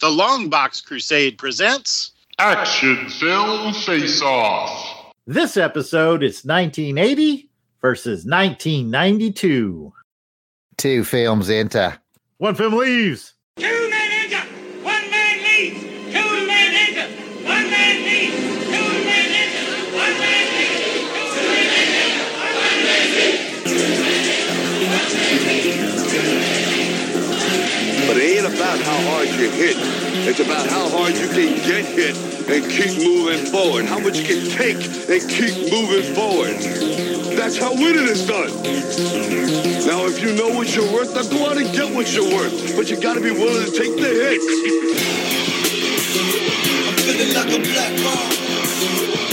The Longbox Crusade presents Action Film Face Off. This episode is 1980 versus 1992. Two films enter. One film leaves. About how hard you hit. It's about how hard you can get hit and keep moving forward. How much you can take and keep moving forward. That's how winning is done. Now, if you know what you're worth, then go out and get what you're worth. But you gotta be willing to take the hits. Feeling like a black.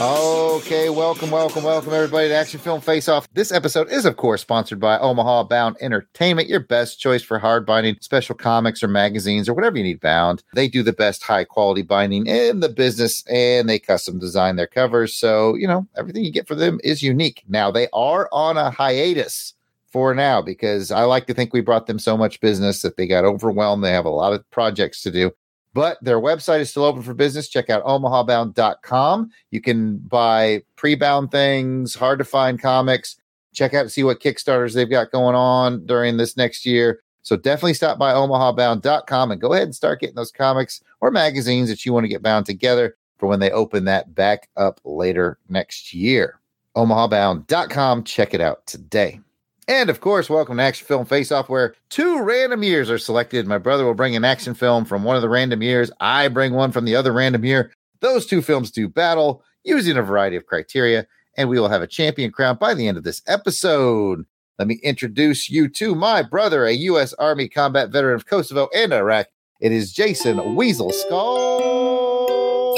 Okay, welcome, welcome, welcome, everybody to Action Film Face Off. This episode is, of course, sponsored by Omaha Bound Entertainment, your best choice for hard binding special comics or magazines or whatever you need bound. They do the best high quality binding in the business and they custom design their covers. So, you know, everything you get for them is unique. Now, they are on a hiatus for now because I like to think we brought them so much business that they got overwhelmed. They have a lot of projects to do but their website is still open for business. Check out omahabound.com. You can buy pre bound things, hard to find comics. Check out and see what Kickstarters they've got going on during this next year. So definitely stop by omahabound.com and go ahead and start getting those comics or magazines that you want to get bound together for when they open that back up later next year. omahabound.com. Check it out today. And of course, welcome to Action Film Face Off, where two random years are selected. My brother will bring an action film from one of the random years. I bring one from the other random year. Those two films do battle using a variety of criteria, and we will have a champion crowned by the end of this episode. Let me introduce you to my brother, a U.S. Army combat veteran of Kosovo and Iraq. It is Jason Weasel Skull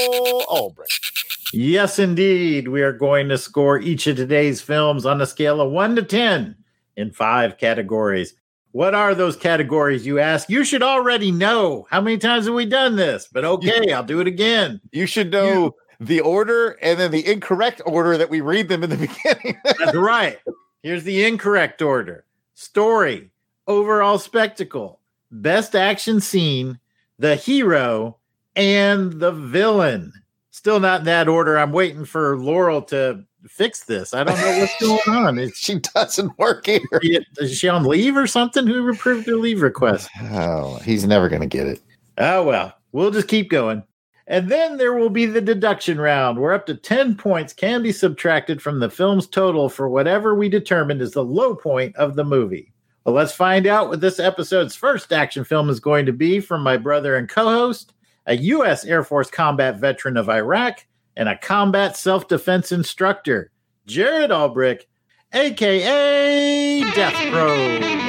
Albrecht. Yes, indeed. We are going to score each of today's films on a scale of 1 to 10 in five categories. What are those categories, you ask? You should already know. How many times have we done this? But okay, I'll do it again. You should know the order and then the incorrect order that we read them in the beginning. That's right. Here's the incorrect order story, overall spectacle, best action scene, the hero, and the villain. Still not in that order. I'm waiting for Laurel to fix this. I don't know what's going on. She doesn't work here. Is she, she on leave or something? Who approved her leave request? Oh, he's never going to get it. Oh, well, we'll just keep going. And then there will be the deduction round where up to 10 points can be subtracted from the film's total for whatever we determined is the low point of the movie. Well, let's find out what this episode's first action film is going to be from my brother and co host, a U.S. Air Force combat veteran of Iraq, and a combat self defense instructor, Jared Albrecht, aka Death Pro.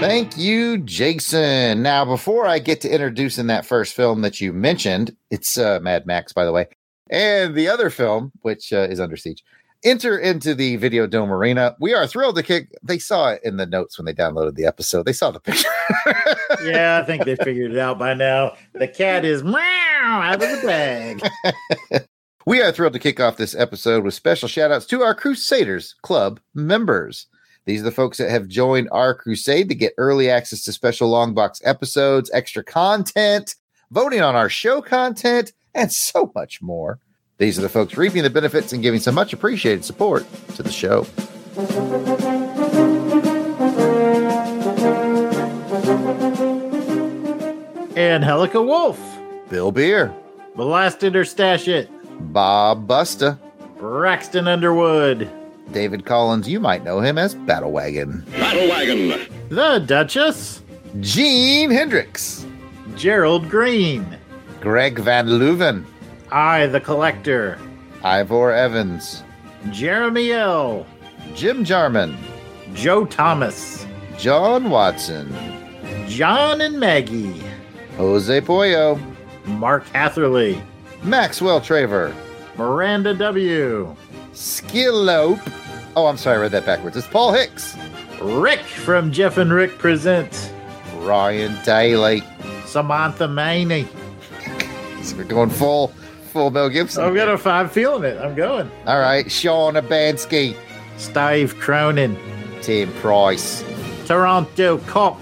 Thank you, Jason. Now, before I get to introducing that first film that you mentioned, it's uh, Mad Max, by the way, and the other film, which uh, is Under Siege, enter into the Video Dome Arena. We are thrilled to kick. They saw it in the notes when they downloaded the episode. They saw the picture. yeah, I think they figured it out by now. The cat is meow out of the bag. we are thrilled to kick off this episode with special shout outs to our Crusaders Club members. These are the folks that have joined our crusade to get early access to special long box episodes, extra content, voting on our show content, and so much more. These are the folks reaping the benefits and giving some much appreciated support to the show. And Helica Wolf, Bill Beer, Blasted or Stash It, Bob Busta, Braxton Underwood, David Collins, you might know him as Battle Wagon, Battle Wagon. The Duchess, Gene Hendricks, Gerald Green, Greg Van Leuven, I the Collector, Ivor Evans, Jeremy L., Jim Jarman, Joe Thomas, John Watson, John and Maggie, Jose Pollo, Mark Hatherley, Maxwell Traver, Miranda W., Skillope. Oh, I'm sorry, I read that backwards. It's Paul Hicks, Rick from Jeff and Rick Present, Ryan Daly. Samantha Maney. So we're going full, full Mel Gibson. I'm gonna. I'm feeling it. I'm going. All right, Sean Abansky, Steve Cronin, Tim Price, Toronto Cop,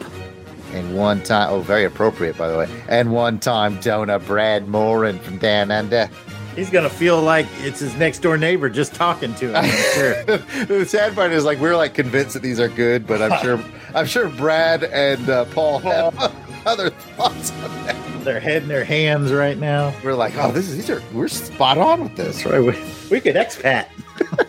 And one time, oh, very appropriate, by the way. And one time, Dona Brad Morin from Dan Under. He's gonna feel like it's his next door neighbor just talking to him. I'm sure. the sad part is, like, we're like convinced that these are good, but I'm sure, I'm sure Brad and uh, Paul have other thoughts on that. They're heading their hands right now. We're like, oh, this is these are we're spot on with this. That's right. We, we could expat.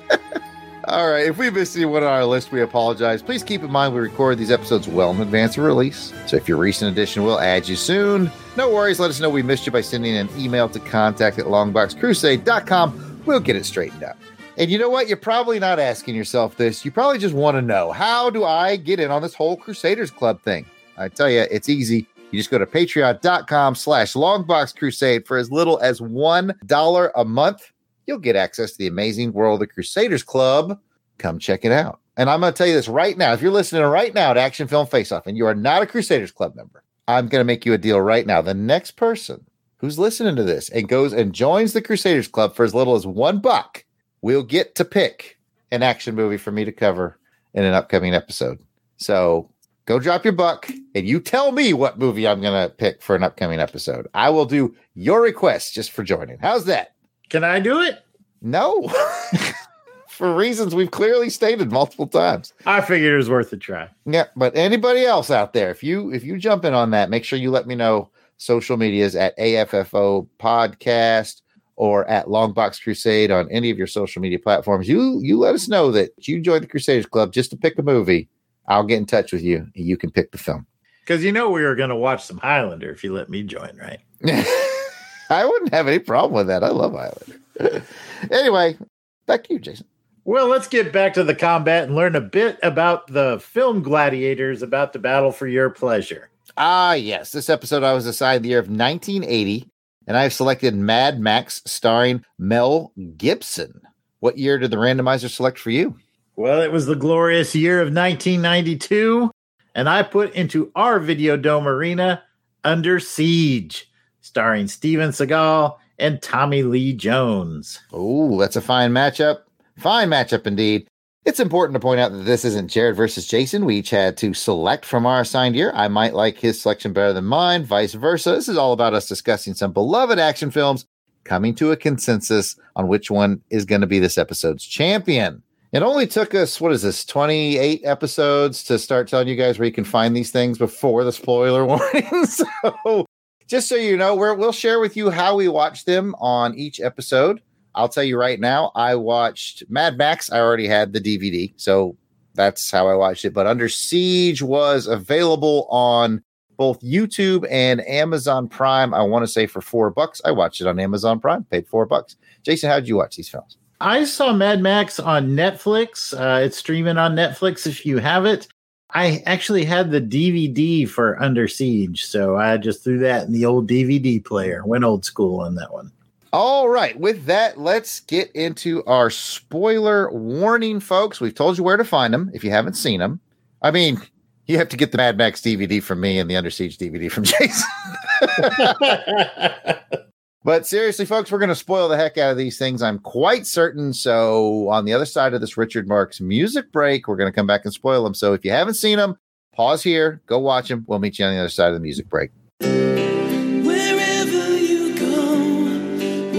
All right. If we missed anyone on our list, we apologize. Please keep in mind we record these episodes well in advance of release. So if you're a recent edition, we'll add you soon. No worries. Let us know we missed you by sending an email to contact at longboxcrusade.com. We'll get it straightened out. And you know what? You're probably not asking yourself this. You probably just want to know how do I get in on this whole Crusaders Club thing? I tell you, it's easy. You just go to patreon.com slash longboxcrusade for as little as $1 a month you'll get access to the amazing world of the Crusaders Club. Come check it out. And I'm going to tell you this right now. If you're listening right now to Action Film Face Off and you are not a Crusaders Club member, I'm going to make you a deal right now. The next person who's listening to this and goes and joins the Crusaders Club for as little as one buck will get to pick an action movie for me to cover in an upcoming episode. So go drop your buck and you tell me what movie I'm going to pick for an upcoming episode. I will do your request just for joining. How's that? Can I do it? No. For reasons we've clearly stated multiple times. I figured it was worth a try. Yeah, but anybody else out there, if you if you jump in on that, make sure you let me know social medias at AFFO podcast or at Longbox Crusade on any of your social media platforms. You you let us know that you joined the Crusaders Club just to pick a movie. I'll get in touch with you and you can pick the film. Because you know we were going to watch some Highlander if you let me join, right? I wouldn't have any problem with that. I love Highlander. anyway, back to you, Jason. Well, let's get back to the combat and learn a bit about the film gladiators about the battle for your pleasure. Ah, yes. This episode I was assigned the year of 1980, and I've selected Mad Max starring Mel Gibson. What year did the randomizer select for you? Well, it was the glorious year of 1992, and I put into our Video Dome Arena Under Siege, starring Steven Seagal and Tommy Lee Jones. Oh, that's a fine matchup. Fine matchup indeed. It's important to point out that this isn't Jared versus Jason. We each had to select from our assigned year. I might like his selection better than mine, vice versa. This is all about us discussing some beloved action films, coming to a consensus on which one is going to be this episode's champion. It only took us, what is this, 28 episodes to start telling you guys where you can find these things before the spoiler warning. so, just so you know, we're, we'll share with you how we watch them on each episode. I'll tell you right now, I watched Mad Max. I already had the DVD, so that's how I watched it. But Under Siege was available on both YouTube and Amazon Prime. I want to say for four bucks. I watched it on Amazon Prime, paid four bucks. Jason, how did you watch these films? I saw Mad Max on Netflix. Uh, it's streaming on Netflix if you have it. I actually had the DVD for Under Siege, so I just threw that in the old DVD player. Went old school on that one. All right. With that, let's get into our spoiler warning, folks. We've told you where to find them if you haven't seen them. I mean, you have to get the Mad Max DVD from me and the Under Siege DVD from Jason. but seriously, folks, we're going to spoil the heck out of these things. I'm quite certain. So, on the other side of this Richard Marx music break, we're going to come back and spoil them. So, if you haven't seen them, pause here, go watch them. We'll meet you on the other side of the music break. Wherever you go,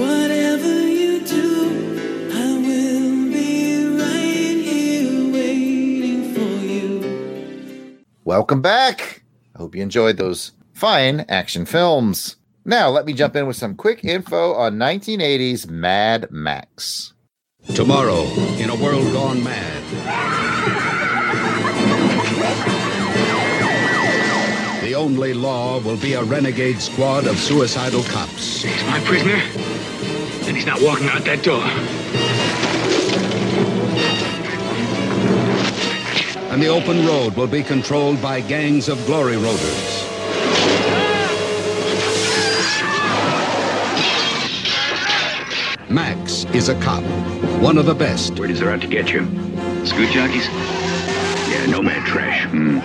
whatever you do, I will be right here waiting for you. Welcome back. I hope you enjoyed those fine action films. Now, let me jump in with some quick info on 1980s Mad Max. Tomorrow, in a world gone mad. The only law will be a renegade squad of suicidal cops. He's my prisoner, and he's not walking out that door. And the open road will be controlled by gangs of glory roaders. Max is a cop, one of the best. Where does they're out to get you? Scoot jockeys? Yeah, no nomad trash. Hmm.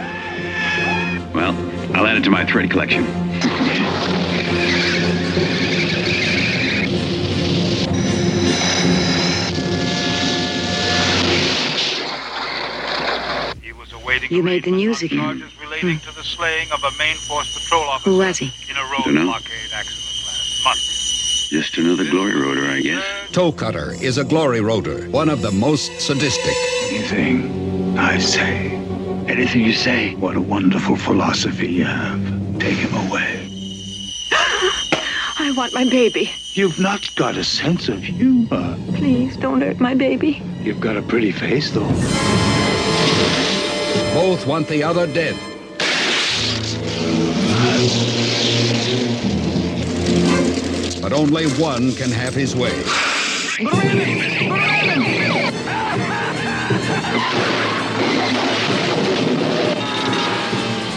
Well, I'll add it to my thread collection. You made the news again. relating to the slaying of a main force patrol officer Who was he? in a road Dunno. blockade accident last month. Just another glory roader, I guess. Toe Cutter is a glory roader, one of the most sadistic. Anything I say, anything you say, what a wonderful philosophy you have. Take him away. I want my baby. You've not got a sense of humor. Please don't hurt my baby. You've got a pretty face, though. Both want the other dead. But only one can have his way.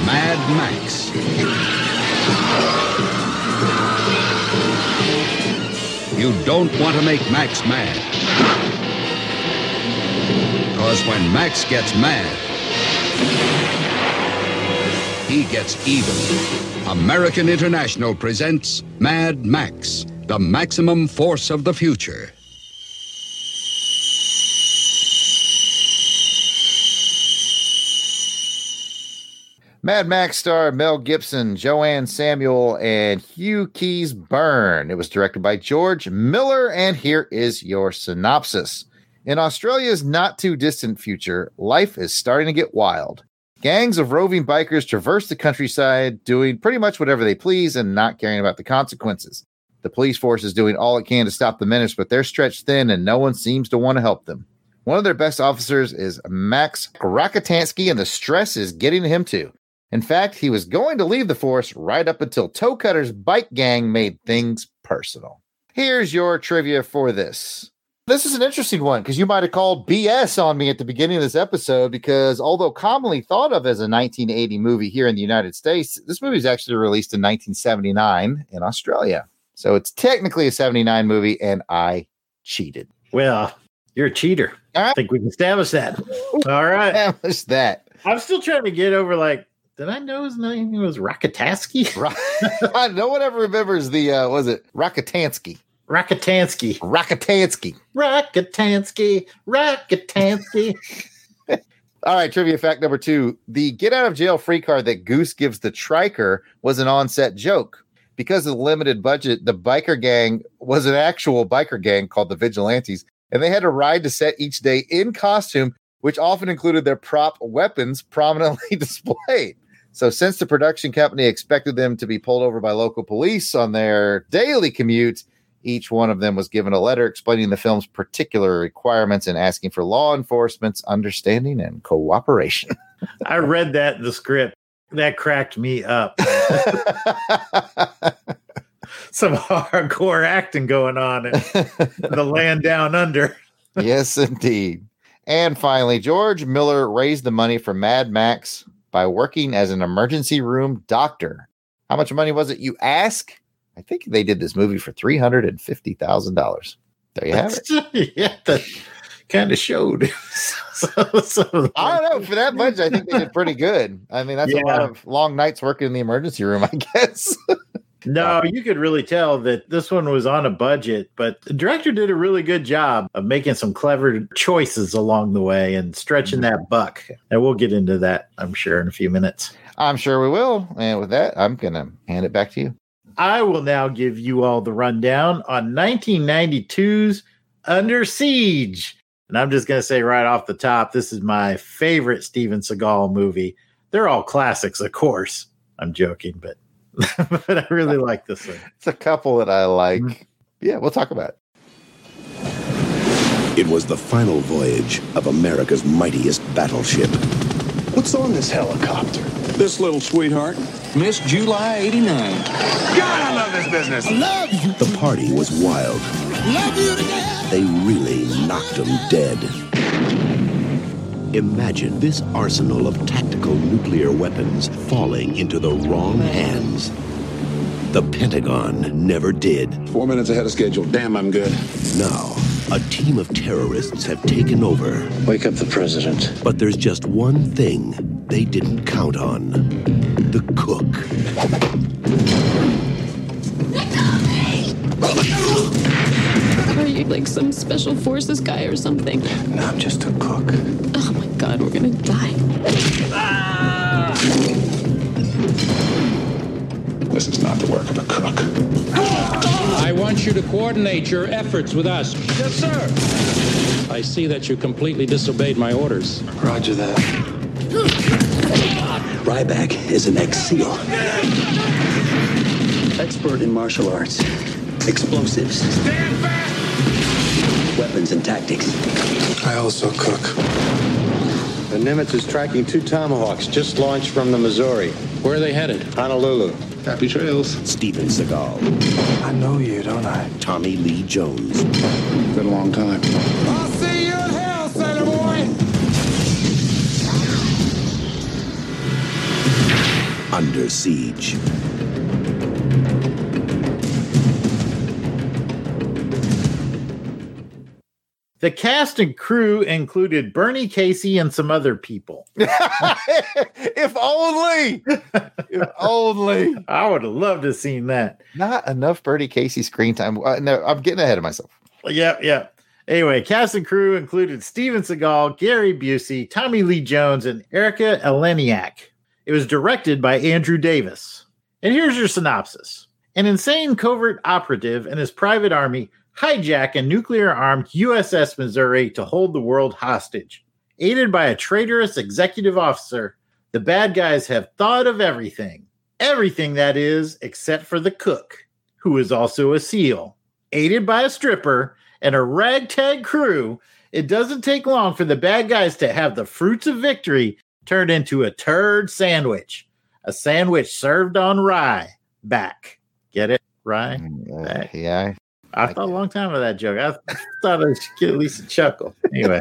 Mad Max. You don't want to make Max mad. Because when Max gets mad, he gets even. American International presents Mad Max, the maximum force of the future. Mad Max star Mel Gibson, Joanne Samuel, and Hugh Keays-Byrne. It was directed by George Miller, and here is your synopsis. In Australia's not too distant future, life is starting to get wild. Gangs of roving bikers traverse the countryside, doing pretty much whatever they please and not caring about the consequences. The police force is doing all it can to stop the menace, but they're stretched thin and no one seems to want to help them. One of their best officers is Max Rockatansky, and the stress is getting to him too. In fact, he was going to leave the force right up until Toe Cutter's bike gang made things personal. Here's your trivia for this. This is an interesting one because you might have called BS on me at the beginning of this episode because although commonly thought of as a 1980 movie here in the United States, this movie is actually released in 1979 in Australia. So it's technically a 79 movie and I cheated. Well, you're a cheater. I think we can establish that. All right. Establish that. I'm still trying to get over like, did I know his name was Rockatansky? no one ever remembers the uh was it Rockatansky. Rockatansky. Rockatansky. Rockatansky. Rockatansky. All right, trivia fact number two. The get out of jail free card that Goose gives the triker was an on-set joke. Because of the limited budget, the biker gang was an actual biker gang called the Vigilantes, and they had to ride to set each day in costume, which often included their prop weapons prominently displayed. So, since the production company expected them to be pulled over by local police on their daily commute, each one of them was given a letter explaining the film's particular requirements and asking for law enforcement's understanding and cooperation. I read that in the script. That cracked me up. Some hardcore acting going on in the land down under. yes, indeed. And finally, George Miller raised the money for Mad Max by working as an emergency room doctor. How much money was it, you ask? I think they did this movie for $350,000. There you have it. yeah, that kind of showed. so, so, I don't know. For that budget, I think they did pretty good. I mean, that's a lot of long nights working in the emergency room, I guess. No, uh, you could really tell that this one was on a budget, but the director did a really good job of making some clever choices along the way and stretching mm-hmm. that buck. And we'll get into that, I'm sure, in a few minutes. I'm sure we will. And with that, I'm going to hand it back to you. I will now give you all the rundown on 1992's Under Siege. And I'm just going to say right off the top, this is my favorite Steven Seagal movie. They're all classics, of course. I'm joking, but but I really uh, like this one. It's a couple that I like. Mm-hmm. Yeah, we'll talk about it. It was the final voyage of America's mightiest battleship. What's on this helicopter? This little sweetheart, Miss July 89. God, I love this business. love you. The party was wild. Love you to death. They really knocked them dead. Imagine this arsenal of tactical nuclear weapons falling into the wrong hands. The Pentagon never did. Four minutes ahead of schedule. Damn, I'm good. Now, a team of terrorists have taken over. Wake up the president. But there's just one thing they didn't count on the cook. Are you like some special forces guy or something? No, I'm just a cook. Oh my god, we're gonna die. This is not the work of a cook. I want you to coordinate your efforts with us. Yes, sir. I see that you completely disobeyed my orders. Roger that. Ryback is an ex-SEAL. Expert in martial arts, explosives, Stand fast. weapons and tactics. I also cook. The Nimitz is tracking two Tomahawks just launched from the Missouri. Where are they headed? Honolulu. Happy trails. Steven Seagal, I know you, don't I? Tommy Lee Jones, Been a long time. Under Siege. The cast and crew included Bernie Casey and some other people. if only, if only. I would have loved to have seen that. Not enough Bernie Casey screen time. Uh, no, I'm getting ahead of myself. Yeah, yeah. Anyway, cast and crew included Steven Seagal, Gary Busey, Tommy Lee Jones, and Erika Eleniak. It was directed by Andrew Davis. And here's your synopsis An insane covert operative and his private army hijack a nuclear armed USS Missouri to hold the world hostage. Aided by a traitorous executive officer, the bad guys have thought of everything. Everything, that is, except for the cook, who is also a SEAL. Aided by a stripper and a ragtag crew, it doesn't take long for the bad guys to have the fruits of victory turned into a turd sandwich. A sandwich served on rye. Back. Get it? Rye? Mm, uh, back. Yeah. I thought a long time of that joke. I thought I should get at least a chuckle. Anyway,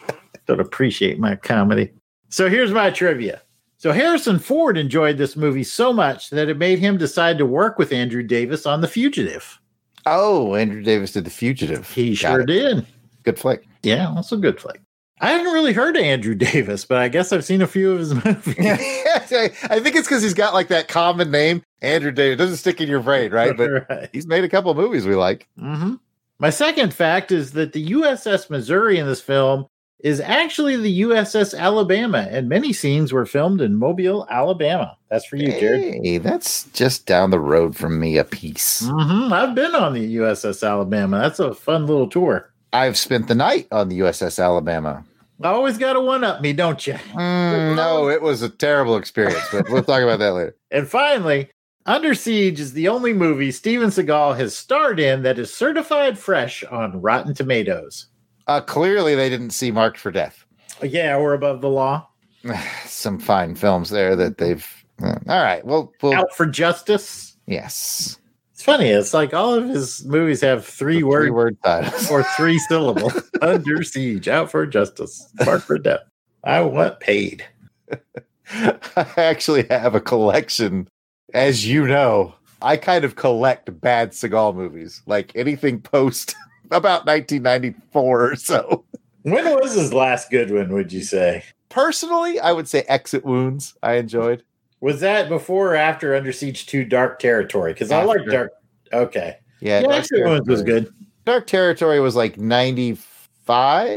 don't appreciate my comedy. So here's my trivia. So Harrison Ford enjoyed this movie so much that it made him decide to work with Andrew Davis on The Fugitive. Oh, Andrew Davis did The Fugitive. He Got sure it. did. Good flick. Yeah, also good flick. I haven't really heard of Andrew Davis, but I guess I've seen a few of his movies. I think it's because he's got like that common name, Andrew Davis. It doesn't stick in your brain, right? But Right. he's made a couple of movies we like. hmm My second fact is that the USS Missouri in this film is actually the USS Alabama, and many scenes were filmed in Mobile, Alabama. That's for you, Jared. Hey, that's just down the road from me a piece. hmm I've been on the USS Alabama. That's a fun little tour. I've spent the night on the USS Alabama. Always got to one up me, don't you? Mm, no, it was a terrible experience, but we'll talk about that later. And finally, Under Siege is the only movie Steven Seagal has starred in that is certified fresh on Rotten Tomatoes. Uh, clearly, they didn't see Marked for Death. Yeah, we're above the law. Some fine films there that they've. uh, all right, well, we'll Out for Justice. yes. It's funny. It's like all of his movies have three Three word titles. or three syllables. Under Siege, Out for Justice, Mark for Death. I want paid. I actually have a collection, as you know. I kind of collect bad Seagal movies, like anything post about 1994 or so. When was his last good one, would you say? Personally, I would say Exit Wounds. I enjoyed. Was that before or after Under Siege 2 Dark Territory? Because I like Dark. Okay. Yeah, Yeah, Dark Exit Wounds was good. Dark Territory was like 95,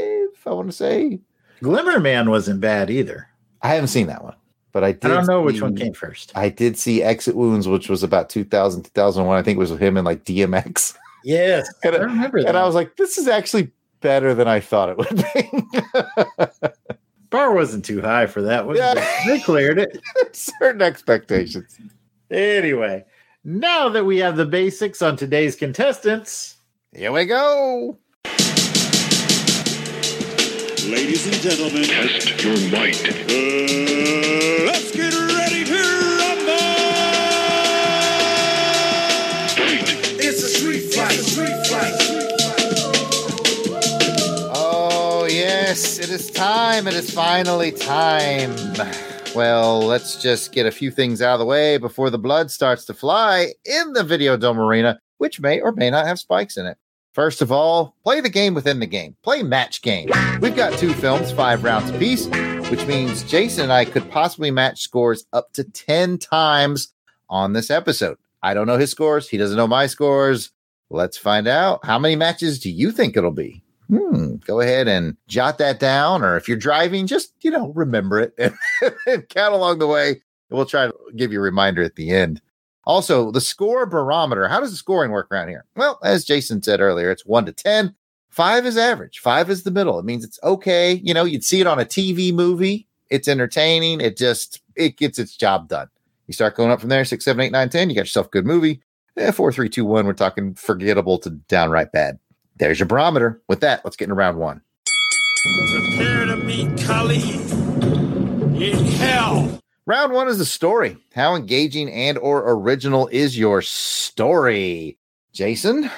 I want to say. Glimmer Man wasn't bad either. I haven't seen that one, but I did. I don't know which one came first. I did see Exit Wounds, which was about 2000, 2001. I think it was with him and like DMX. Yes, And I- remember that. And I was like, this is actually better than I thought it would be. Bar wasn't too high for that one. Yeah. They cleared it. Certain expectations. Anyway, now that we have the basics on today's contestants, Here we go. Ladies and gentlemen, Test your might. uh, let's get is time. It is finally time. Well, let's just get a few things out of the way before the blood starts to fly in the Video Dome Arena, which may or may not have spikes in it. First of all, play the game within the game. Play match game. We've got two films, five rounds apiece, which means Jason and I could possibly match scores up to 10 times on this episode. I don't know his scores. He doesn't know my scores. Let's find out. How many matches do you think it'll be? Hmm, go ahead and jot that down. Or if you're driving, just, you know, remember it and, count along the way. We'll try to give you a reminder at the end. Also, the score barometer. How does the scoring work around here? Well, as Jason said earlier, it's one to 10. Five is average. Five is the middle. It means it's okay. You know, you'd see it on a TV movie. It's entertaining. It just, it gets its job done. You start going up from there, six, seven, eight, nine, 10. You got yourself a good movie. Eh, four, three, two, one. We're talking forgettable to downright bad. There's your barometer. With that, let's get into round one. Prepare to meet Kali in hell. Round one is the story. How engaging and or original is your story? Jason,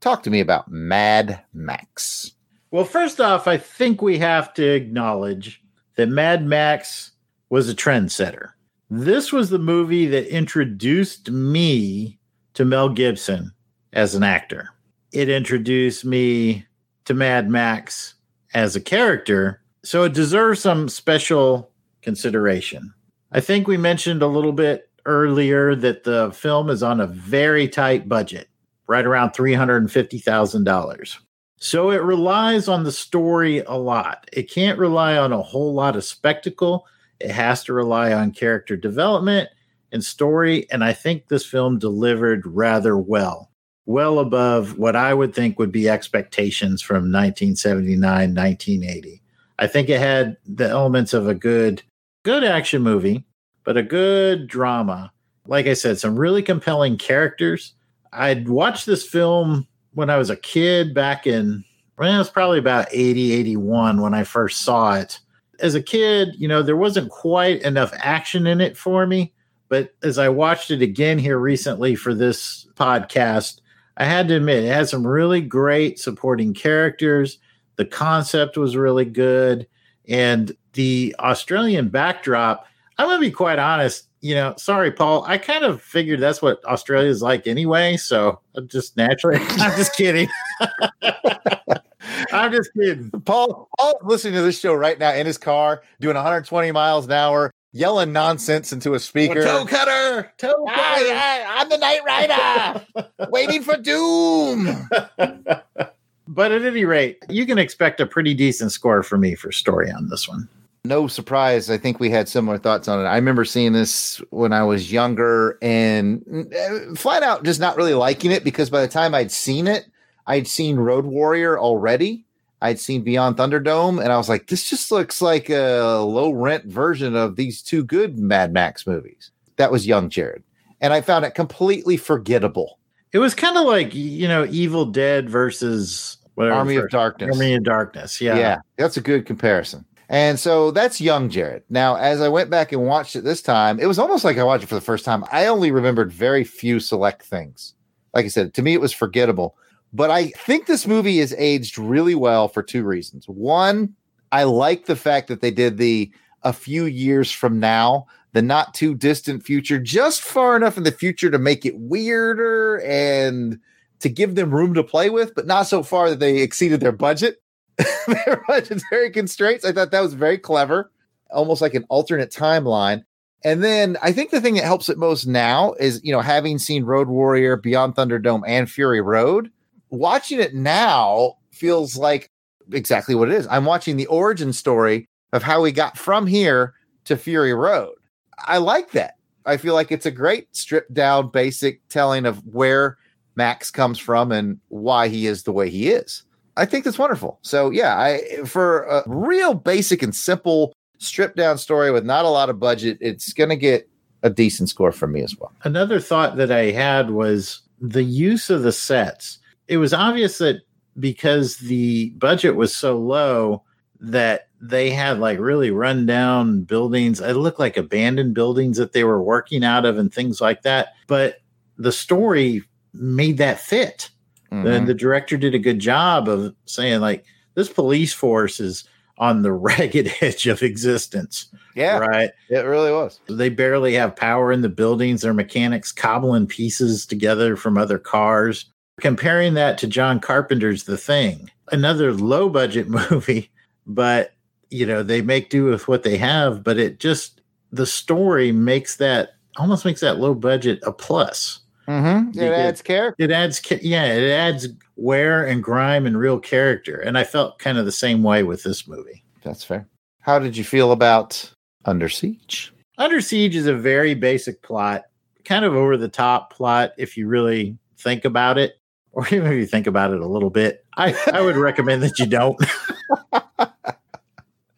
talk to me about Mad Max. Well, first off, I think we have to acknowledge that Mad Max was a trendsetter. This was the movie that introduced me to Mel Gibson as an actor. It introduced me to Mad Max as a character, so it deserves some special consideration. I think we mentioned a little bit earlier that the film is on a very tight budget, right around $350,000. So it relies on the story a lot. It can't rely on a whole lot of spectacle. It has to rely on character development and story. And I think this film delivered rather well, well above what I would think would be expectations from 1979, 1980. I think it had the elements of a good, good action movie, but a good drama. Like I said, some really compelling characters. I'd watched this film when I was a kid back in, well, it was probably about 80, 81 when I first saw it. As a kid, you know, there wasn't quite enough action in it for me. But as I watched it again here recently for this podcast, I had to admit it had some really great supporting characters. The concept was really good. And the Australian backdrop, I'm going to be quite honest. You know, sorry, Paul. I kind of figured that's what Australia is like anyway. So I'm just naturally, I'm just kidding. I'm just kidding. Paul, Paul listening to this show right now in his car, doing 120 miles an hour, yelling nonsense into a speaker. Toe cutter, toe cutter. I, am the Night Rider, waiting for doom. but at any rate, you can expect a pretty decent score for me for story on this one. No surprise. I think we had similar thoughts on it. I remember seeing this when I was younger and uh, flat out just not really liking it because by the time I'd seen it, I'd seen Road Warrior already. I'd seen Beyond Thunderdome, and I was like, this just looks like a low rent version of these two good Mad Max movies. That was young Jared. And I found it completely forgettable. It was kind of like, you know, Evil Dead versus whatever Army of Darkness. Army of Darkness. Yeah. Yeah. That's a good comparison. And so that's young Jared. Now, as I went back and watched it this time, it was almost like I watched it for the first time. I only remembered very few select things. Like I said, to me, it was forgettable. But I think this movie is aged really well for two reasons. One, I like the fact that they did the a few years from now, the not too distant future, just far enough in the future to make it weirder and to give them room to play with, but not so far that they exceeded their budget. their budgetary constraints. I thought that was very clever, almost like an alternate timeline. And then I think the thing that helps it most now is, you know, having seen Road Warrior, Beyond Thunderdome, and Fury Road, watching it now feels like exactly what it is. I'm watching the origin story of how we got from here to Fury Road. I like that. I feel like it's a great stripped down, basic telling of where Max comes from and why he is the way he is. I think that's wonderful. So yeah, I for a real basic and simple stripped down story with not a lot of budget, it's going to get a decent score from me as well. Another thought that I had was the use of the sets. It was obvious that because the budget was so low that they had like really run down buildings. It looked like abandoned buildings that they were working out of and things like that. But the story made that fit. Mm-hmm. The, the director did a good job of saying, like, this police force is on the ragged edge of existence. Yeah. Right. It really was. They barely have power in the buildings. Their mechanics cobbling pieces together from other cars. Comparing that to John Carpenter's The Thing, another low budget movie, but you know, they make do with what they have, but it just the story makes that almost makes that low budget a plus. Mm-hmm. It adds character. It adds, yeah, it adds wear and grime and real character. And I felt kind of the same way with this movie. That's fair. How did you feel about Under Siege? Under Siege is a very basic plot, kind of over the top plot if you really think about it, or even if you think about it a little bit. I, I would recommend that you don't.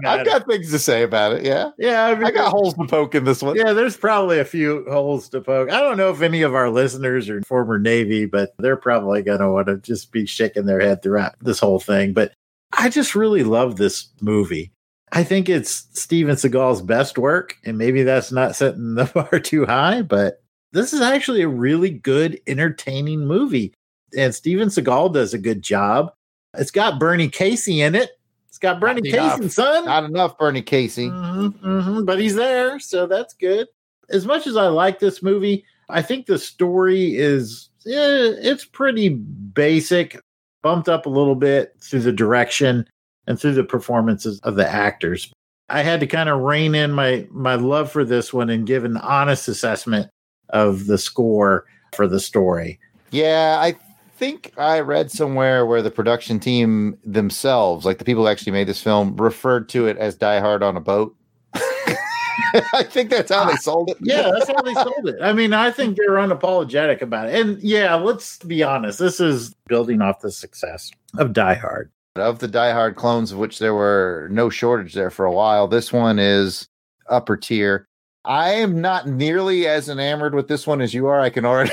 I've got things to say about it. Yeah. Yeah. I, mean, I got holes to poke in this one. Yeah, there's probably a few holes to poke. I don't know if any of our listeners are former Navy, but they're probably going to want to just be shaking their head throughout this whole thing. But I just really love this movie. I think it's Steven Seagal's best work, and maybe that's not setting the bar too high, but this is actually a really good, entertaining movie. And Steven Seagal does a good job. It's got Bernie Casey in it. It's got Bernie Casey, son. Not enough, Bernie Casey. Mhm, mhm, but he's there, so that's good. As much as I like this movie, I think the story is eh, it's pretty basic, bumped up a little bit through the direction and through the performances of the actors. I had to kind of rein in my my love for this one and give an honest assessment of the score for the story. Yeah, I think I read somewhere where the production team themselves, like the people who actually made this film, referred to it as Die Hard on a boat. I think that's how they sold it. Yeah, that's how they sold it. I mean, I think they're unapologetic about it. And yeah, let's be honest, this is building off the success of Die Hard. Of the Die Hard clones, of which there were no shortage there for a while, this one is upper tier. I am not nearly as enamored with this one as you are. I can already,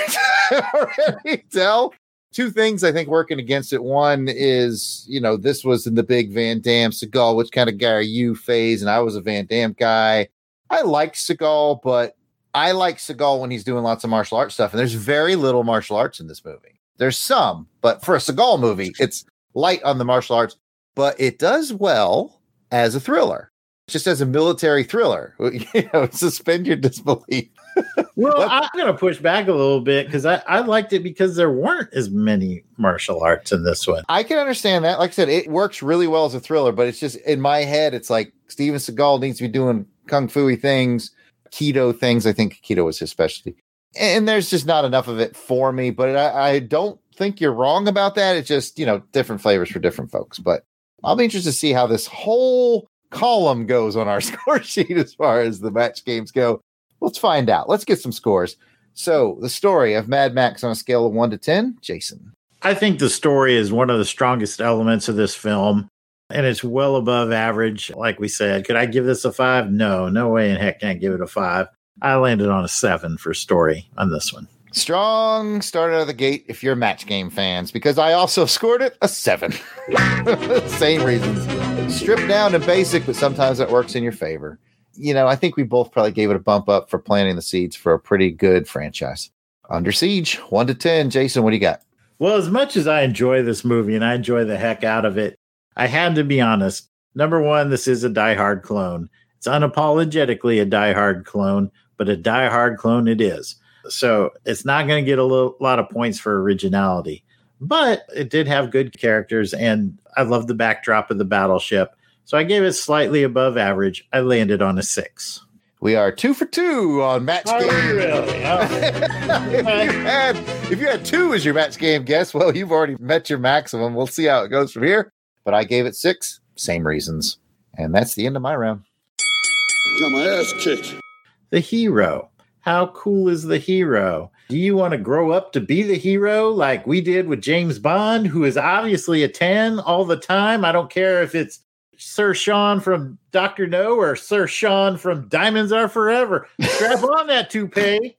already tell. Two things I think working against it. One is, you know, this was in the big Van Damme Seagal, which kind of guy are you phase, and I was a Van Damme guy. I like Seagal, but I like Seagal when he's doing lots of martial arts stuff, and there's very little martial arts in this movie. There's some, but for a Seagal movie, it's light on the martial arts, but it does well as a thriller, just as a military thriller. You know, suspend your disbelief. Well, I'm going to push back a little bit because I, I liked it because there weren't as many martial arts in this one. I can understand that. Like I said, it works really well as a thriller, but it's just in my head, it's like Steven Seagal needs to be doing kung fu things, aikido things. I think aikido was his specialty. And there's just not enough of it for me, but I, I don't think you're wrong about that. It's just, you know, different flavors for different folks. But I'll be interested to see how this whole column goes on our score sheet as far as the match games go. Let's find out. Let's get some scores. So, the story of Mad Max on a scale of one to 10, Jason. I think the story is one of the strongest elements of this film, and it's well above average. Like we said, could I give this a five? No, no way in heck can I give it a five. I landed on a seven for story on this one. Strong start out of the gate if you're match game fans, because I also scored it a seven. Same reasons. Stripped down and basic, but sometimes that works in your favor. You know, I think we both probably gave it a bump up for planting the seeds for a pretty good franchise. Under Siege, one to 10. Jason, what do you got? Well, as much as I enjoy this movie and I enjoy the heck out of it, I had to be honest. Number one, this is a Die Hard clone. It's unapologetically a Die Hard clone, but a Die Hard clone it is. So it's not going to get a little, lot of points for originality, but it did have good characters, and I love the backdrop of the battleship. So I gave it slightly above average. I landed on a six. We are two for two on match oh, Are game. really? Oh. if, you had, if you had two as your match game guess, well, you've already met your maximum. We'll see how it goes from here. But I gave it six, same reasons. And that's the end of my round. Got my ass kicked. the hero. How cool is the hero? Do you want to grow up to be the hero like we did with James Bond, who is obviously a 10 all the time? I don't care if it's Sir Sean from Dr. No or Sir Sean from Diamonds Are Forever. Strap on that toupee,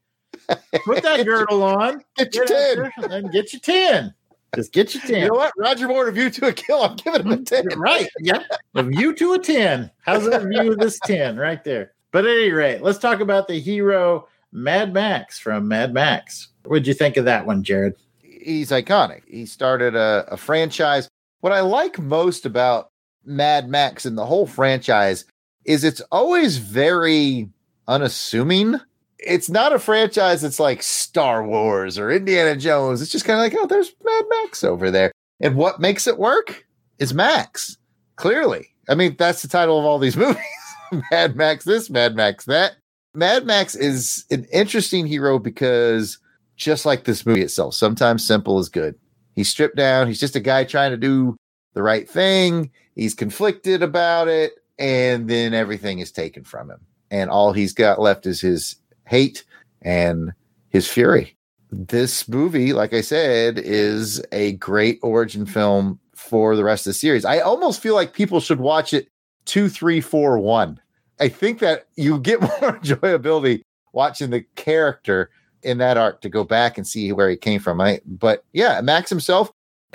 put that girdle on, Get your get 10. and get your 10. Just get your 10. You know what? Roger Moore, A View to a Kill. I'm giving him a 10. Right. Yep. A view to a 10. How's that view of this 10 right there? But at any rate, let's talk about the hero Mad Max from Mad Max. What'd you think of that one, Jared? He's iconic. He started a, a franchise. What I like most about Mad Max and the whole franchise is it's always very unassuming. It's not a franchise that's like Star Wars or Indiana Jones. It's just kind of like, oh, there's Mad Max over there. And what makes it work is Max. Clearly. I mean, that's the title of all these movies. Mad Max this, Mad Max that. Mad Max is an interesting hero because just like this movie itself, sometimes simple is good. He's stripped down. He's just a guy trying to do the right thing. He's conflicted about it, and then everything is taken from him. And all he's got left is his hate and his fury. This movie, like I said, is a great origin film for the rest of the series. I almost feel like people should watch it two, three, four, one. I think that you get more enjoyability watching the character in that arc to go back and see where he came from. I, but yeah, Max himself,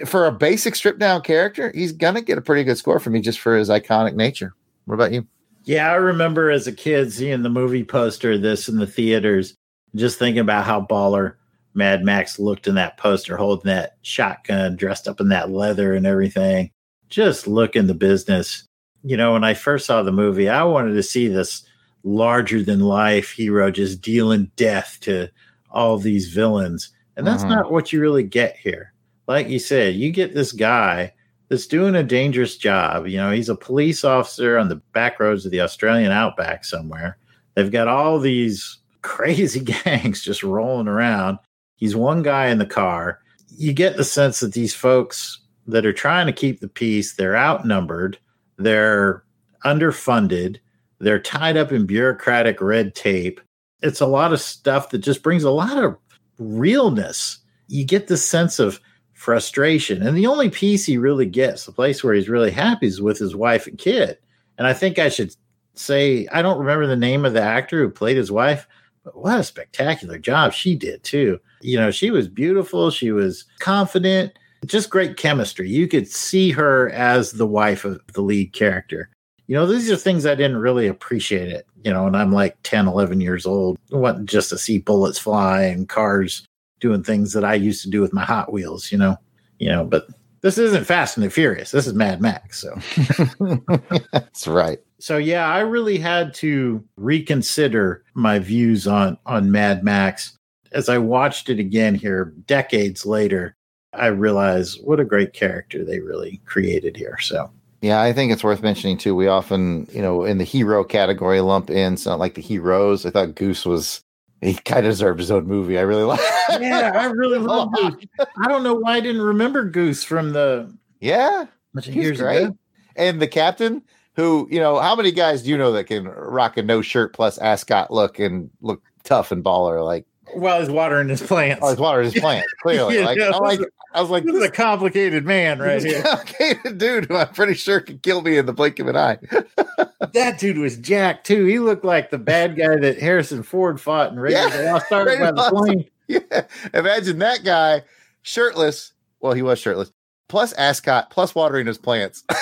for a basic stripped down character, he's gonna get a pretty good score for me just for his iconic nature. What about you? Yeah, I remember as a kid seeing the movie poster this in the theaters, just thinking about how baller Mad Max looked in that poster, holding that shotgun, dressed up in that leather and everything. Just looking the business. You know, when I first saw the movie, I wanted to see this larger than life hero just dealing death to all these villains. And that's Mhm. not what you really get here. Like you said, you get this guy that's doing a dangerous job. You know, he's a police officer on the back roads of the Australian outback somewhere. They've got all these crazy gangs just rolling around. He's one guy in the car. You get the sense that these folks that are trying to keep the peace, they're outnumbered, they're underfunded, they're tied up in bureaucratic red tape. It's a lot of stuff that just brings a lot of realness. You get the sense of frustration. And the only peace he really gets, the place where he's really happy, is with his wife and kid. And I think I should say, I don't remember the name of the actor who played his wife, but what a spectacular job she did, too. You know, she was beautiful, she was confident, just great chemistry. You could see her as the wife of the lead character. You know, these are things I didn't really appreciate it, you know, and I'm like 10, 11 years old. I want just to see bullets fly and cars doing things that I used to do with my Hot Wheels, you know, you know, but this isn't Fast and the Furious. This is Mad Max. So That's right. so yeah, I really had to reconsider my views on on Mad Max as I watched it again here decades later. I realize what a great character they really created here. So Yeah, I think it's worth mentioning too. We often, you know, in the hero category, lump in something like the heroes. I thought Goose was he kind of deserved his own movie. I really like. yeah, I really love Goose. I don't know why I didn't remember Goose from the Yeah, of years great. ago. And the captain, who you know, how many guys do you know that can rock a no shirt plus ascot look and look tough and baller? Like, While he's watering his plants. oh, he's watering his plant clearly. Like, I'm like, I was like, this is a complicated man right this here. complicated dude who I'm pretty sure could kill me in the blink of an eye. that dude was Jack too. He looked like the bad guy that Harrison Ford fought in Raiders of the Lost Ark by the plane. Yeah. Imagine that guy shirtless. Well, he was shirtless, plus ascot, plus watering his plants.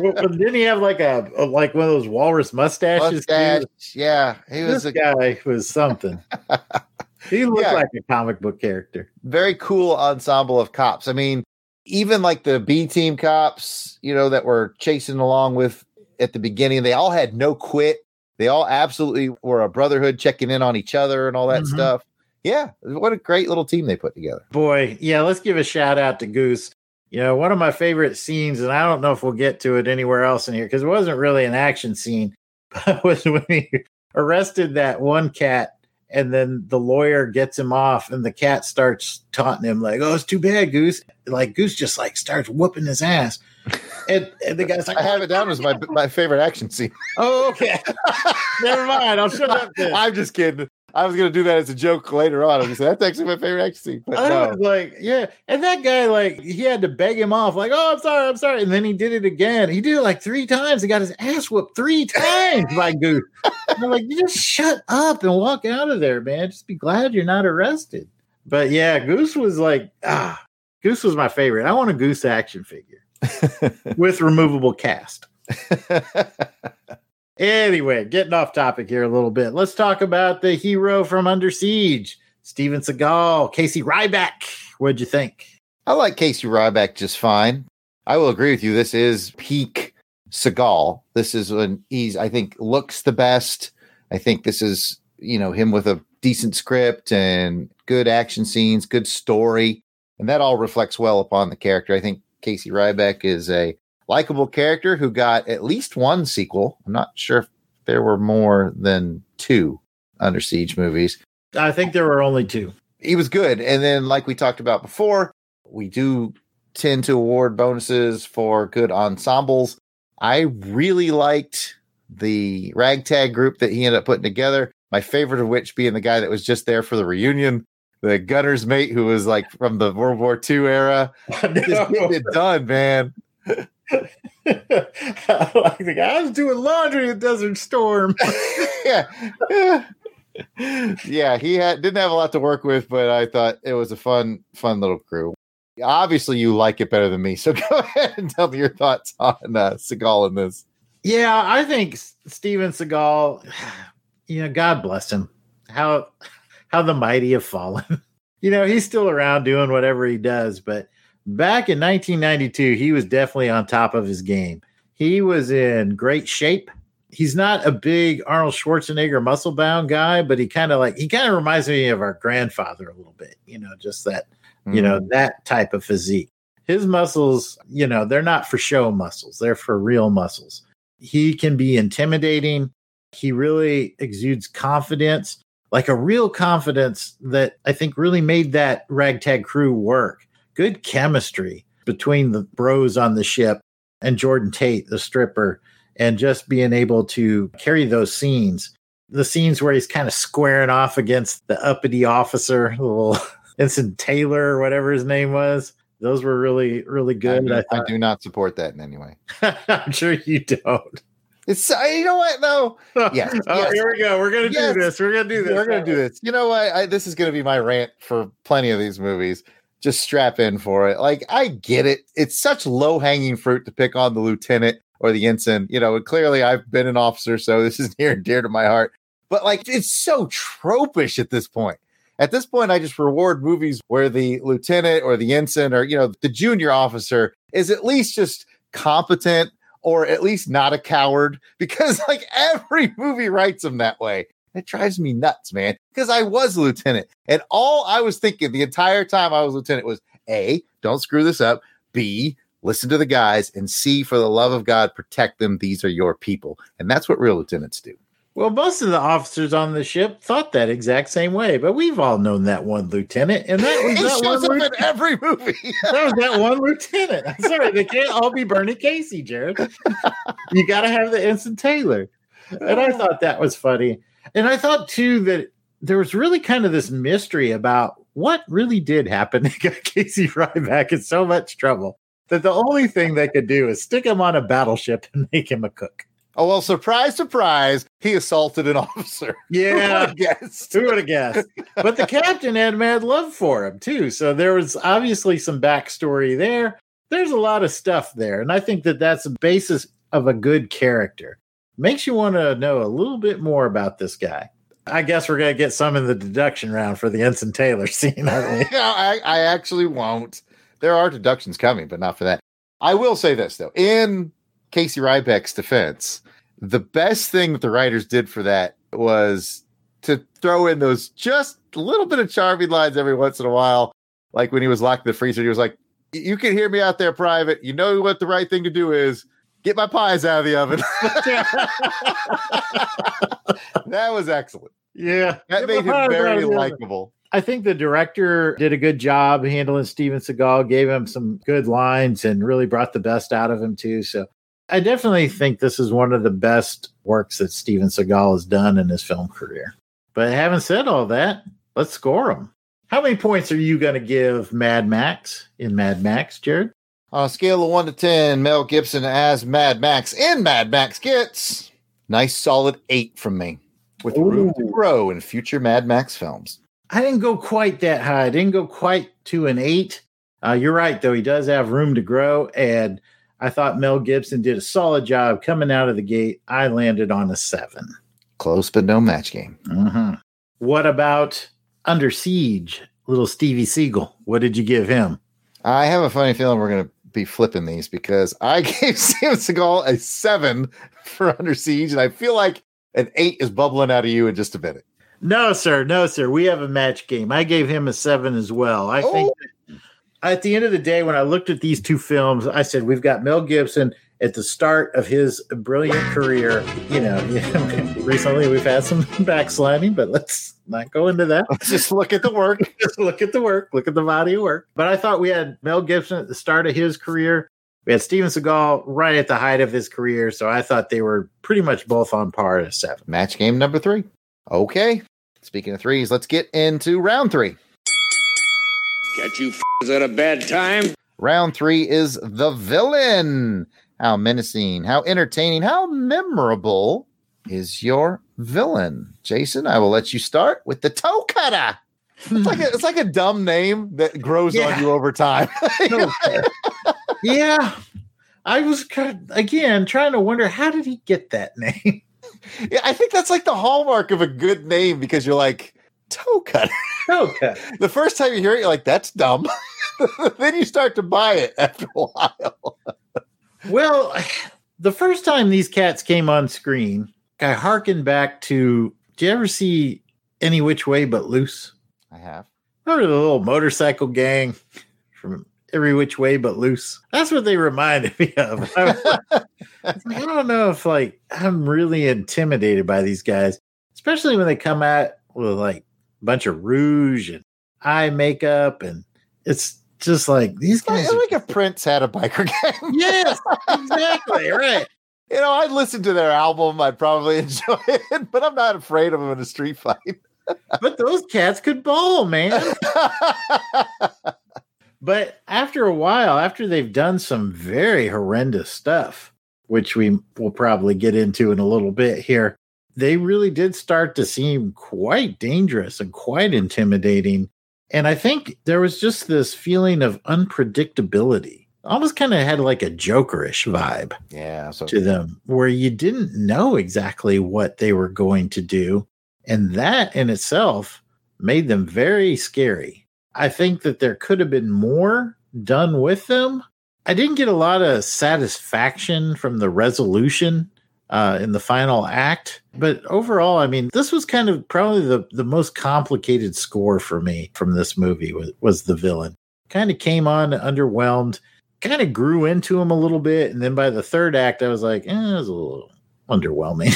Well, didn't he have like a, a- like one of those walrus mustaches? Mustache. Yeah. He was This a guy was something. he looked Yeah. like a comic book character. very cool ensemble of cops. I mean, even like the B team cops, you know, that were chasing along with at the beginning, they all had no quit. They all absolutely were a brotherhood checking in on each other and all that Mhm. stuff. Yeah. What a great little team they put together. Boy, yeah, let's give a shout out to Goose. You know, one of my favorite scenes, and I don't know if we'll get to it anywhere else in here because it wasn't really an action scene, but was when he arrested that one cat and then the lawyer gets him off and the cat starts taunting him like, "Oh, it's too bad, Goose." Like Goose just like starts whooping his ass, and, and the guy's like, I have it down as my my favorite action scene. "Oh, okay, never mind, I'll shut up then." I'm just kidding. I was gonna do that as a joke later on. I was gonna say that's actually my favorite action scene. But I no. was like, yeah. And that guy, like, he had to beg him off, like, oh, I'm sorry, I'm sorry. And then he did it again. He did it like three times. He got his ass whooped three times by Goose. I'm like, you just shut up and walk out of there, man. Just be glad you're not arrested. But yeah, Goose was like, ah, Goose was my favorite. I want a Goose action figure with removable cast. Anyway, getting off topic here a little bit. Let's talk about the hero from Under Siege, Steven Seagal, Casey Ryback. What'd you think? I like Casey Ryback just fine. I will agree with you. This is peak Seagal. This is when he's, I think, looks the best. I think this is, you know, him with a decent script and good action scenes, good story. And that all reflects well upon the character. I think Casey Ryback is a likable character who got at least one sequel. I'm not sure if there were more than two Under Siege movies I think there were only two. he was good. And then, like we talked about before, we do tend to award bonuses for good ensembles. I really liked the ragtag group that he ended up putting together. My favorite of which being the guy that was just there for the reunion, the gunner's mate who was like from the World War II era. Just getting it done, man. Like the guy I was doing laundry at Desert Storm. yeah. yeah. Yeah, he had didn't have a lot to work with, but I thought it was a fun, fun little crew. Obviously, you like it better than me, so go ahead and tell me your thoughts on uh, Seagal in this. Yeah, I think Steven Seagal, you know, God bless him. How how the mighty have fallen. you know, he's still around doing whatever he does, but back in 1992, he was definitely on top of his game. He was in great shape. He's not a big Arnold Schwarzenegger muscle bound guy, but he kind of like he kind of reminds me of our grandfather a little bit, you know, just that, you know, mm. that type of physique. His muscles, you know, they're not for show muscles, they're for real muscles. He can be intimidating. He really exudes confidence, like a real confidence that I think really made that ragtag crew work. Good chemistry between the bros on the ship and Jordan Tate, the stripper, and just being able to carry those scenes. The scenes where he's kind of squaring off against the uppity officer, the little Vincent Taylor or whatever his name was. Those were really, really I, good. do, I, I do not support that in any way. I'm sure you don't. It's uh, you know what though. Yes. Oh, yes. here we go. We're gonna Yes. do this. We're gonna do this. We're gonna do this. You know what? I, this is gonna be my rant for plenty of these movies. Just strap in for it. Like I get it. It's such low hanging fruit to pick on the lieutenant or the ensign. You know, clearly I've been an officer, so this is near and dear to my heart. But like, it's so tropish at this point. At this point, I just reward movies where the lieutenant or the ensign or you know the junior officer is at least just competent or at least not a coward because like every movie writes them that way. It drives me nuts, man. Because I was a lieutenant, and all I was thinking the entire time I was lieutenant was: A, don't screw this up. B, listen to the guys, and C, for the love of God, protect them. These are your people, and that's what real lieutenants do. Well, most of the officers on the ship thought that exact same way, but we've all known that one lieutenant, and that was that shows one up in lieutenant. every movie. that was that one lieutenant. I'm sorry, they can't all be Bernie Casey, Jared. you got to have the Ensign Taylor, and I thought that was funny, and I thought too that there was really kind of this mystery about what really did happen to get Casey Ryback in so much trouble that the only thing they could do is stick him on a battleship and make him a cook. Oh well, surprise, surprise! He assaulted an officer. Yeah, guessed. Who would have guessed? But the captain had mad love for him too. So there was obviously some backstory there. There's a lot of stuff there. And I think that that's the basis of a good character. Makes you want to know a little bit more about this guy. I guess we're going to get some in the deduction round for the Ensign Taylor scene, aren't we? no, I, I actually won't. There are deductions coming, but not for that. I will say this though, in Casey Ryback's defense, the best thing that the writers did for that was to throw in those just a little bit of charming lines every once in a while. Like when he was locked in the freezer, he was like, You can hear me out there, private. You know what the right thing to do is get my pies out of the oven. that was excellent. Yeah. That Get made him very of the oven. likable. I think the director did a good job handling Steven Seagal, gave him some good lines and really brought the best out of him too. So I definitely think this is one of the best works that Steven Seagal has done in his film career. But having said all that, let's score him. How many points are you going to give Mad Max in Mad Max, Jared? On a scale of one to 10, Mel Gibson as Mad Max in Mad Max gets nice solid eight from me with room to grow in future Mad Max films. I didn't go quite that high. I didn't go quite to an eight. Uh, you're right, though. He does have room to grow. And I thought Mel Gibson did a solid job coming out of the gate. I landed on a seven. Close, but no match game. Mhm. What about Under Siege? Little Stevie Seagal. What did you give him? I have a funny feeling we're going to be flipping these because I gave Steven Seagal a seven for Under Siege, and I feel like an eight is bubbling out of you in just a minute. No, sir. No, sir. We have a match game. I gave him a seven as well. I think oh. that at the end of the day, when I looked at these two films, I said, we've got Mel Gibson at the start of his brilliant career. You know, recently we've had some backsliding, but let's not go into that. Let's just look at the work. just look at the work, look at the body of work. But I thought we had Mel Gibson at the start of his career. We had Steven Seagal right at the height of his career. So I thought they were pretty much both on par at a seven. Match game number three. Okay. Speaking of threes, let's get into round three. Catch you f***s at a bad time. Round three is the villain. How menacing, how entertaining, how memorable is your villain? Jason, I will let you start with the toe cutter. It's like a, it's like a dumb name that grows Yeah. on you over time. yeah. I was kind of, again trying to wonder how did he get that name? yeah, I think that's like the hallmark of a good name because you're like toe cutter. Toe cutter. The first time you hear it, you're like, that's dumb. then you start to buy it after a while. Well, the first time these cats came on screen, I harkened back to. Do you ever see Any Which Way But Loose? I have. Remember the little motorcycle gang from Every Which Way But Loose? That's what they reminded me of. I, was like, I was like, I don't know if like I'm really intimidated by these guys, especially when they come out with like a bunch of rouge and eye makeup, and it's just like these guys. Like, Are, like if Prince had a biker gang. yes, exactly right. You know, I'd listen to their album. I'd probably enjoy it, but I'm not afraid of them in a street fight. But those cats could bowl, man. but after a while, after they've done some very horrendous stuff, which we will probably get into in a little bit here, they really did start to seem quite dangerous and quite intimidating. And I think there was just this feeling of unpredictability. Almost kind of had like a jokerish vibe Yeah. So to them where you didn't know exactly what they were going to do. And that in itself made them very scary. I think that there could have been more done with them. I didn't get a lot of satisfaction from the resolution uh, in the final act, but overall, I mean, this was kind of probably the, the most complicated score for me from this movie was, was the villain. Kind of came on underwhelmed, kind of grew into him a little bit, and then by the third act, I was like, eh, it was a little underwhelming.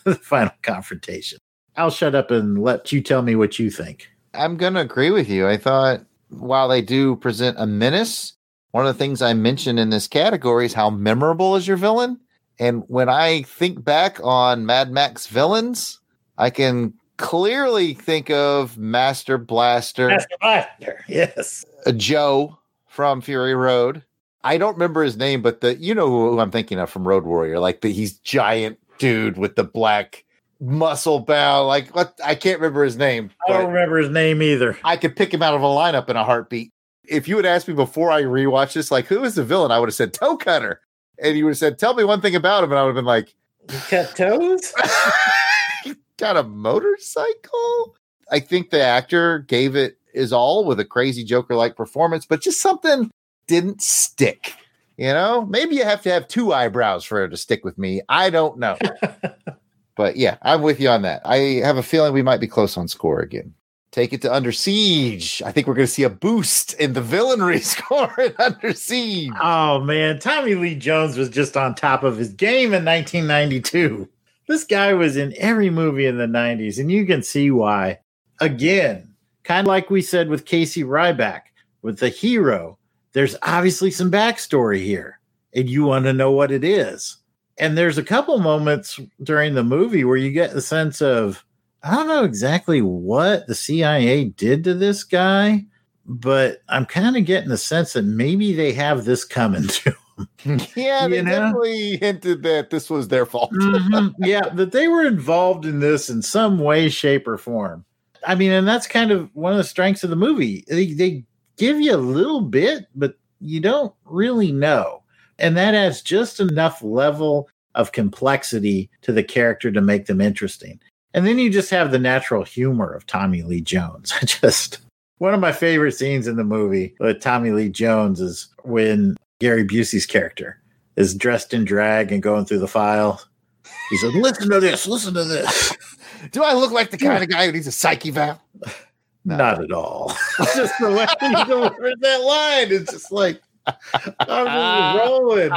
the final confrontation. I'll shut up and let you tell me what you think. I'm going to agree with you. I thought while they do present a menace, one of the things I mentioned in this category is how memorable is your villain. And when I think back on Mad Max villains, I can clearly think of Master Blaster, Master Blaster, yes. Joe from Fury Road. I don't remember his name, but the you know who I'm thinking of from Road Warrior, like the he's giant dude with the black muscle bound. Like what? I can't remember his name. I don't remember his name either. I could pick him out of a lineup in a heartbeat. If you had asked me before I rewatched this, like, who is the villain? I would have said Toe Cutter. And you would have said, tell me one thing about him. And I would have been like, Cut toes? got a motorcycle? I think the actor gave it his all with a crazy Joker like performance, but just something didn't stick. You know, maybe you have to have two eyebrows for it to stick with me. I don't know. but yeah, I'm with you on that. I have a feeling we might be close on score again. Take it to Under Siege. I think we're going to see a boost in the villainry score in Under Siege. Oh man, Tommy Lee Jones was just on top of his game in 1992. This guy was in every movie in the 90s, and you can see why. Again, kind of like we said with Casey Ryback, with the hero, there's obviously some backstory here, and you want to know what it is. And there's a couple moments during the movie where you get the sense of, I don't know exactly what the CIA did to this guy, but I'm kind of getting the sense that maybe they have this coming to Yeah, they You know? definitely hinted that this was their fault. Mhm. Yeah, that they were involved in this in some way, shape, or form. I mean, and that's kind of one of the strengths of the movie. They, they give you a little bit, but you don't really know. And that adds just enough level of complexity to the character to make them interesting. And then you just have the natural humor of Tommy Lee Jones. I just one of my favorite scenes in the movie with Tommy Lee Jones is when Gary Busey's character is dressed in drag and going through the file. He said, "Listen to this. Listen to this." Do I look like the kind of guy who needs a psych eval? Not at all. just the way he delivered that line. It's just like I'm rolling.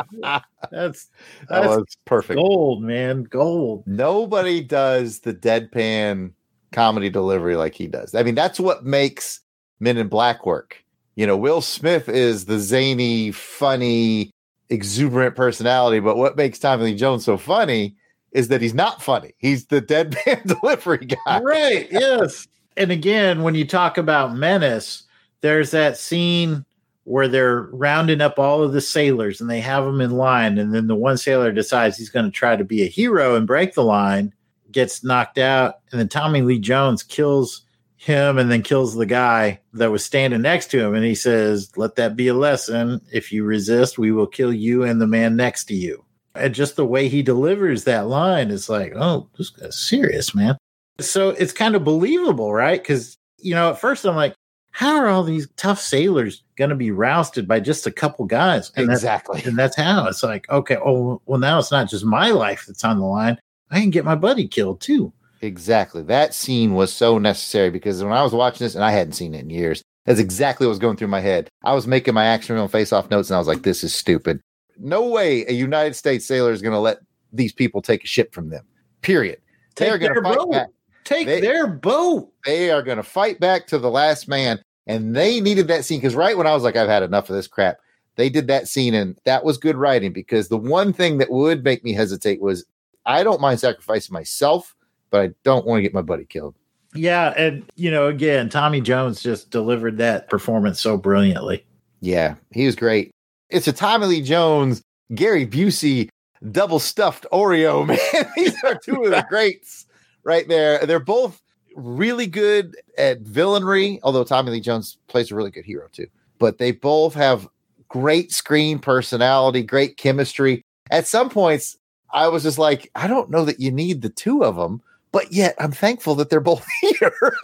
That's That that's was perfect. gold, man. Gold. Nobody does the deadpan comedy delivery like he does. I mean, that's what makes Men in Black work. You know, Will Smith is the zany, funny, exuberant personality, but what makes Tommy Lee Jones so funny is that he's not funny. He's the deadpan delivery guy. Right. Yes. and again, when you talk about menace, there's that scene where they're rounding up all of the sailors and they have them in line. And then the one sailor decides he's going to try to be a hero and break the line, gets knocked out. And then Tommy Lee Jones kills him and then kills the guy that was standing next to him. And he says, Let that be a lesson. If you resist, we will kill you and the man next to you. And just the way he delivers that line is like, oh, this guy's serious, man. So it's kind of believable, right? Because, you know, at first I'm like, how are all these tough sailors going to be rousted by just a couple guys? And exactly. That's, and that's how it's like, okay, oh, well, now it's not just my life that's on the line. I can get my buddy killed too. Exactly. That scene was so necessary because when I was watching this, and I hadn't seen it in years, that's exactly what was going through my head. I was making my action film face off notes and I was like, this is stupid. No way a United States sailor is going to let these people take a ship from them. Period. They're going to fight back. Take They- their boat. They are going to fight back to the last man. And they needed that scene because right when I was like, I've had enough of this crap, they did that scene. And that was good writing because the one thing that would make me hesitate was I don't mind sacrificing myself, but I don't want to get my buddy killed. Yeah. And, you know, again, Tommy Jones just delivered that performance so brilliantly. Yeah, he was great. It's a Tommy Lee Jones, Gary Busey double stuffed Oreo, man. These are two of the greats right there. They're both really good at villainry, although Tommy Lee Jones plays a really good hero too. But they both have great screen personality, great chemistry. At some points, I was just like, I don't know that you need the two of them, but yet I'm thankful that they're both here.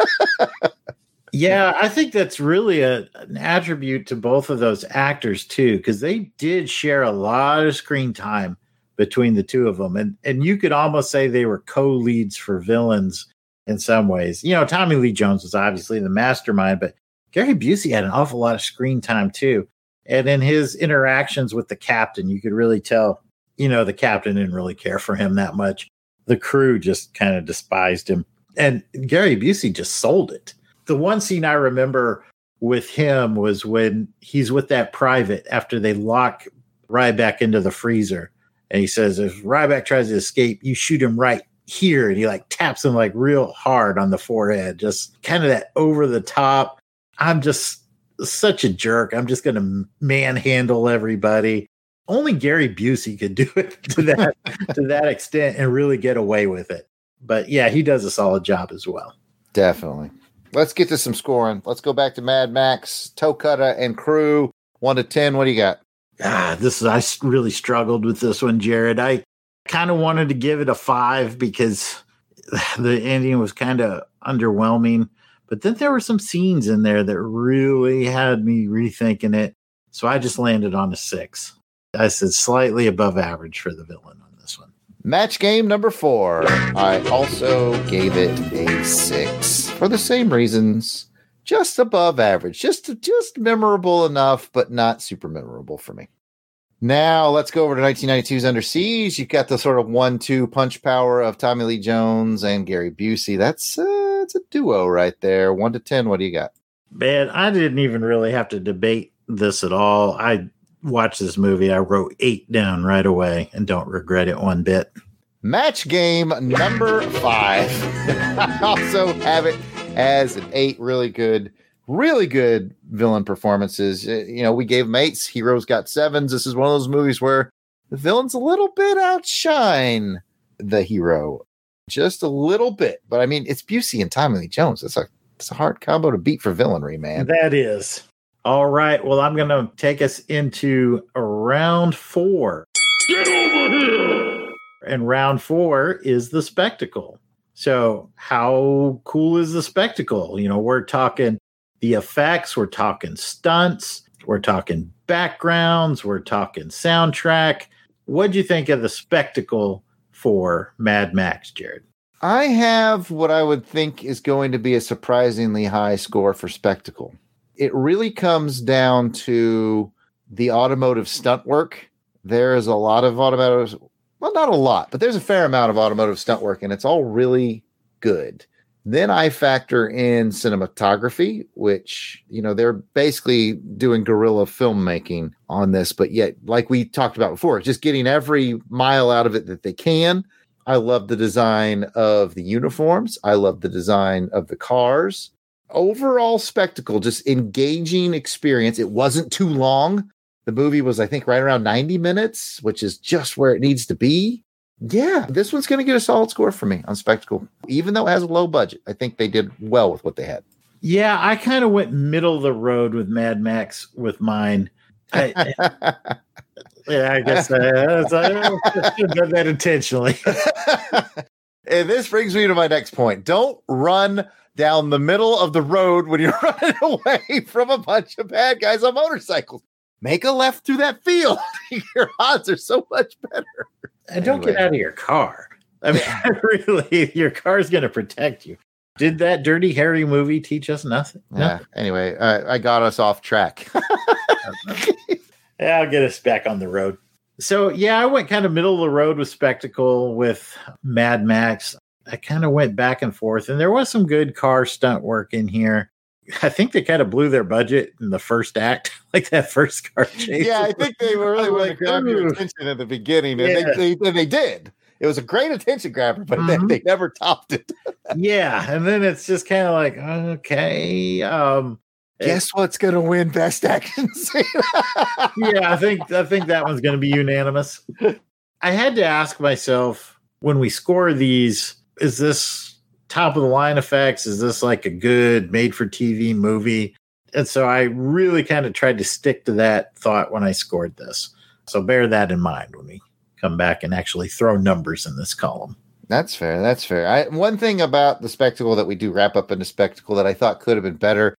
Yeah, I think that's really a, an attribute to both of those actors too, because they did share a lot of screen time between the two of them, and and you could almost say they were co-leads for villains in some ways. You know, Tommy Lee Jones was obviously the mastermind, but Gary Busey had an awful lot of screen time too, and in his interactions with the captain, you could really tell. You know, the captain didn't really care for him that much. The crew just kind of despised him, and Gary Busey just sold it the one scene I remember with him was when he's with that private after they lock Ryback into the freezer. And he says, if Ryback tries to escape, you shoot him right here. And he like taps him like real hard on the forehead, just kind of that over the top. I'm just such a jerk. I'm just going to manhandle everybody. Only Gary Busey could do it to that to that extent and really get away with it. But yeah, he does a solid job as well. Definitely. Let's get to some scoring. Let's go back to Mad Max, Toe Cutter, and crew. One to ten. What do you got? Ah, this is I really struggled with this one, Jared. I kind of wanted to give it a five because the ending was kind of underwhelming, but then there were some scenes in there that really had me rethinking it. So I just landed on a six. I said slightly above average for the villain on this one. Match game number four. I also gave it a six for the same reasons. Just above average, just just memorable enough, but not super memorable for me. Now let's go over to 1992's Under Siege. You've got the sort of one-two punch power of Tommy Lee Jones and Gary Busey. That's uh, it's a duo right there. One to ten. What do you got? Man, I didn't even really have to debate this at all. I watched this movie. I wrote eight down right away and don't regret it one bit. Match game number five. I also have it as an eight. Really good, really good villain performances. Uh, You know, we gave them eights. Heroes got sevens. This is one of those movies where the villains a little bit outshine the hero, just a little bit. But I mean, it's Busey and Tommy Lee Jones. It's a it's a hard combo to beat for villainry, man. That is. All right. Well, I'm going to take us into round four. Get over here! And round four is the spectacle. So, how cool is the spectacle? You know, we're talking the effects, we're talking stunts, we're talking backgrounds, we're talking soundtrack. What'd you think of the spectacle for Mad Max, Jared? I have what I would think is going to be a surprisingly high score for spectacle. It really comes down to the automotive stunt work. There is a lot of automotive, well, not a lot, but there's a fair amount of automotive stunt work, and it's all really good. Then I factor in cinematography, which, you know, they're basically doing guerrilla filmmaking on this, but yet, like we talked about before, just getting every mile out of it that they can I love the design of the uniforms. I love the design of the cars. Overall spectacle, just engaging experience. It wasn't too long. The movie was, I think, right around 90 minutes, which is just where it needs to be. Yeah, this one's going to get a solid score for me on spectacle. Even though it has a low budget, I think they did well with what they had. Yeah, I kind of went middle of the road with Mad Max with mine. I, yeah, I guess uh, I, I uh, should have done that intentionally. and this brings me to my next point. Don't run down the middle of the road when you're running away from a bunch of bad guys on motorcycles. Make a left through that field. your odds are so much better. And don't get out of your car. I mean, really, your car's going to protect you. Did that Dirty Harry movie teach us nothing? Yeah. Anyway, uh, I got us off track. yeah, I'll get us back on the road. So, yeah, I went kind of middle of the road with Spectacle with Mad Max. I kind of went back and forth, and there was some good car stunt work in here. I think they kind of blew their budget in the first act, like that first car chase. Yeah, I think they were really wanting to grab your attention at the beginning, and Yeah. they, they, and they did. It was a great attention grabber, but they, they never topped it. yeah, and then it's just kind of like, okay, um, Guess what's going to win Best Action Scene? yeah, I think I think that one's going to be unanimous. I had to ask myself when we score these: Is this top of the line effects? Is this like a good made for TV movie? And so I really kind of tried to stick to that thought when I scored this. So bear that in mind when we come back and actually throw numbers in this column. That's fair. That's fair. I, one thing about the spectacle that we do wrap up in the spectacle that I thought could have been better.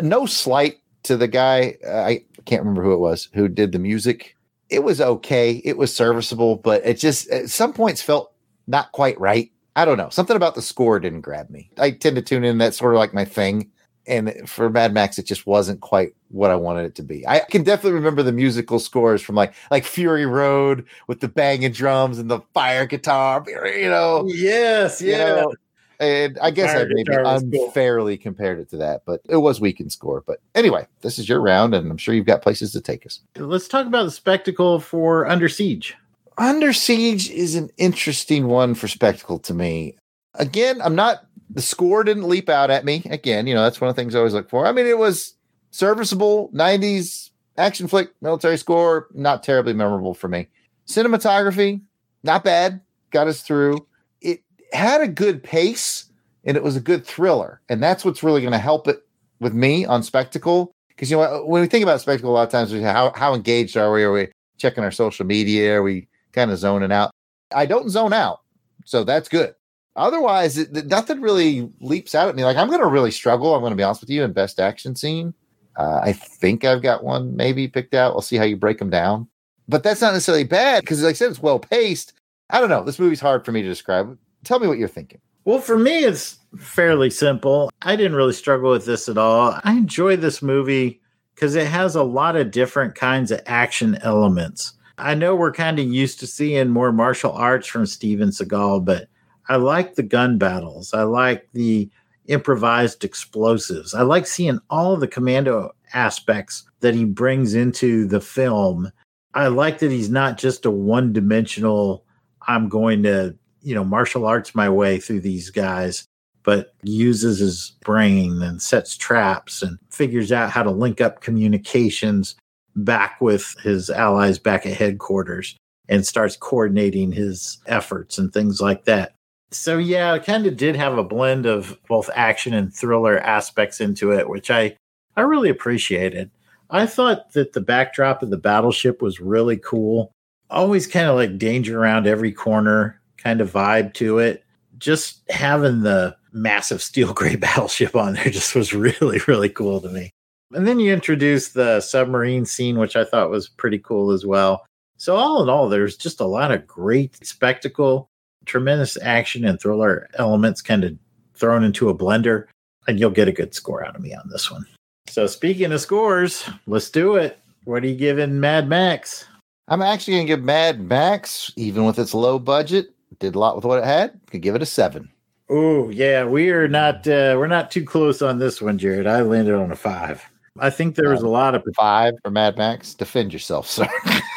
No slight to the guy. Uh, I can't remember who it was who did the music. It was okay. It was serviceable, but it just at some points felt not quite right. I don't know. Something about the score didn't grab me. I tend to tune in. That's sort of like my thing. And for Mad Max, it just wasn't quite what I wanted it to be. I can definitely remember the musical scores from like like Fury Road with the banging drums and the fire guitar. You know, oh, Yes, you know, and I guess I maybe was cool. unfairly compared it to that, but it was weak in score. But anyway, this is your round, and I'm sure you've got places to take us. Let's talk about the spectacle for Under Siege. Under Siege is an interesting one for spectacle to me. Again, I'm not the score didn't leap out at me. Again, you know, that's one of the things I always look for. I mean, it was serviceable 90s action flick military score, not terribly memorable for me. Cinematography, not bad, got us through. It had a good pace and it was a good thriller. And that's what's really going to help it with me on spectacle. Because you know, when we think about spectacle, a lot of times we how how engaged are we? Are we checking our social media? Are we kind of zoning out? I don't zone out, so that's good. Otherwise, it, nothing really leaps out at me. Like I'm going to really struggle. I'm going to be honest with you. In best action scene, uh, I think I've got one maybe picked out. We'll see how you break them down. But that's not necessarily bad because, like I said, it's well paced. I don't know. This movie's hard for me to describe. Tell me what you're thinking. Well, for me, it's fairly simple. I didn't really struggle with this at all. I enjoy this movie because it has a lot of different kinds of action elements. I know we're kind of used to seeing more martial arts from Steven Seagal, but I like the gun battles. I like the improvised explosives. I like seeing all the commando aspects that he brings into the film. I like that he's not just a one dimensional, I'm going to, you know, martial arts my way through these guys, but uses his brain and sets traps and figures out how to link up communications back with his allies back at headquarters and starts coordinating his efforts and things like that. So yeah, it kind of did have a blend of both action and thriller aspects into it, which I I really appreciated. I thought that the backdrop of the battleship was really cool. Always kind of like danger around every corner kind of vibe to it. Just having the massive steel gray battleship on there just was really, really cool to me. And then you introduce the submarine scene, which I thought was pretty cool as well. So, all in all, there's just a lot of great spectacle, tremendous action and thriller elements kind of thrown into a blender, and you'll get a good score out of me on this one. So, speaking of scores, let's do it. What are you giving Mad Max? I'm actually going to give Mad Max, even with its low budget, did a lot with what it had. Could give it a seven. Oh yeah, we are not uh, we're not too close on this one, Jared. I landed on a five. I think there was a lot of five for Mad Max. Defend yourself, sir.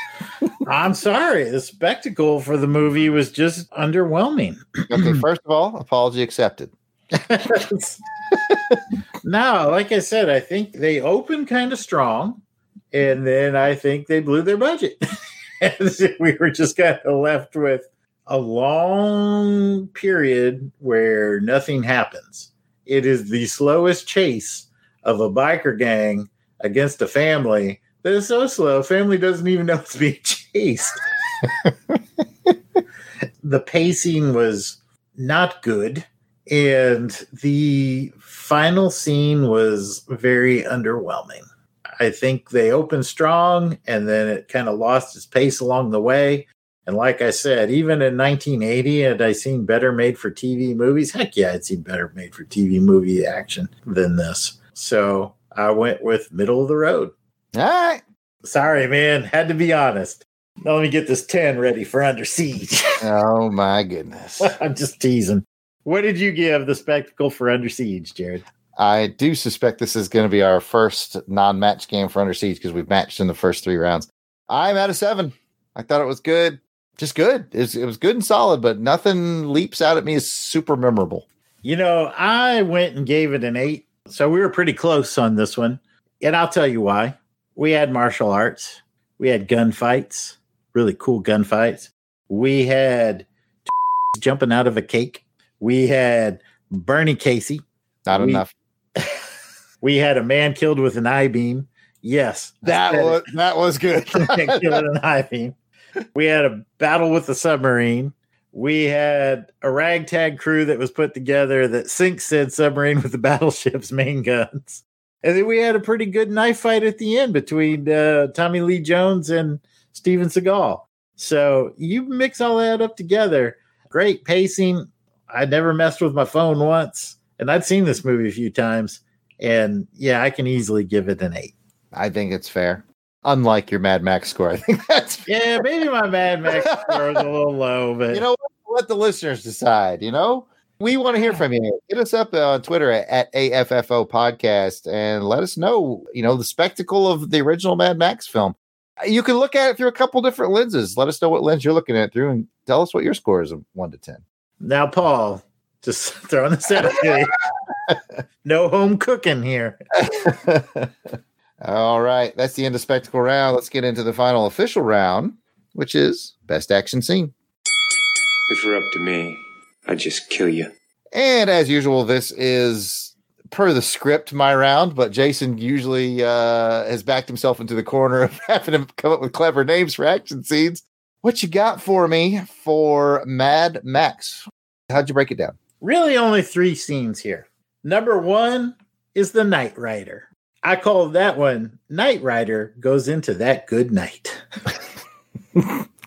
I'm sorry. The spectacle for the movie was just underwhelming. okay, first of all, apology accepted. no, like I said, I think they opened kind of strong, and then I think they blew their budget. we were just kind of left with a long period where nothing happens. It is the slowest chase of a biker gang against a family that is so slow, family doesn't even know it's being chased. the pacing was not good, and the final scene was very underwhelming. I think they opened strong and then it kind of lost its pace along the way. And like I said, even in 1980, had I seen better made for TV movies? Heck yeah, I'd seen better made for TV movie action than this. So I went with middle of the road. All right. Sorry, man. Had to be honest. Now let me get this 10 ready for Under Siege. oh, my goodness. I'm just teasing. What did you give the spectacle for Under Siege, Jared? I do suspect this is going to be our first non match game for Under Siege because we've matched in the first three rounds. I'm at a seven. I thought it was good. Just good. It was, it was good and solid, but nothing leaps out at me as super memorable. You know, I went and gave it an eight. So we were pretty close on this one. And I'll tell you why. We had martial arts, we had gunfights, really cool gunfights. We had jumping out of a cake. We had Bernie Casey. Not we, enough. we had a man killed with an I beam. Yes, that was it. that was good. killed with an I beam. We had a battle with the submarine. We had a ragtag crew that was put together that sinks said submarine with the battleship's main guns. And then we had a pretty good knife fight at the end between uh, Tommy Lee Jones and Steven Seagal. So you mix all that up together. Great pacing. I never messed with my phone once, and I'd seen this movie a few times. And yeah, I can easily give it an eight. I think it's fair. Unlike your Mad Max score, I think that's yeah. Maybe my Mad Max score is a little low, but you know, what? let the listeners decide. You know, we want to hear from you. Hit us up on Twitter at, at AFFO Podcast and let us know, you know, the spectacle of the original Mad Max film. You can look at it through a couple different lenses. Let us know what lens you're looking at through and tell us what your score is of one to 10. Now, Paul, just throwing this out no home cooking here. All right. That's the end of spectacle round. Let's get into the final official round, which is best action scene. If it were up to me, I'd just kill you. And as usual, this is per the script my round, but Jason usually uh, has backed himself into the corner of having to come up with clever names for action scenes. What you got for me for Mad Max? How'd you break it down? Really, only three scenes here. Number one is the Night Rider. I call that one Night Rider goes into that good night.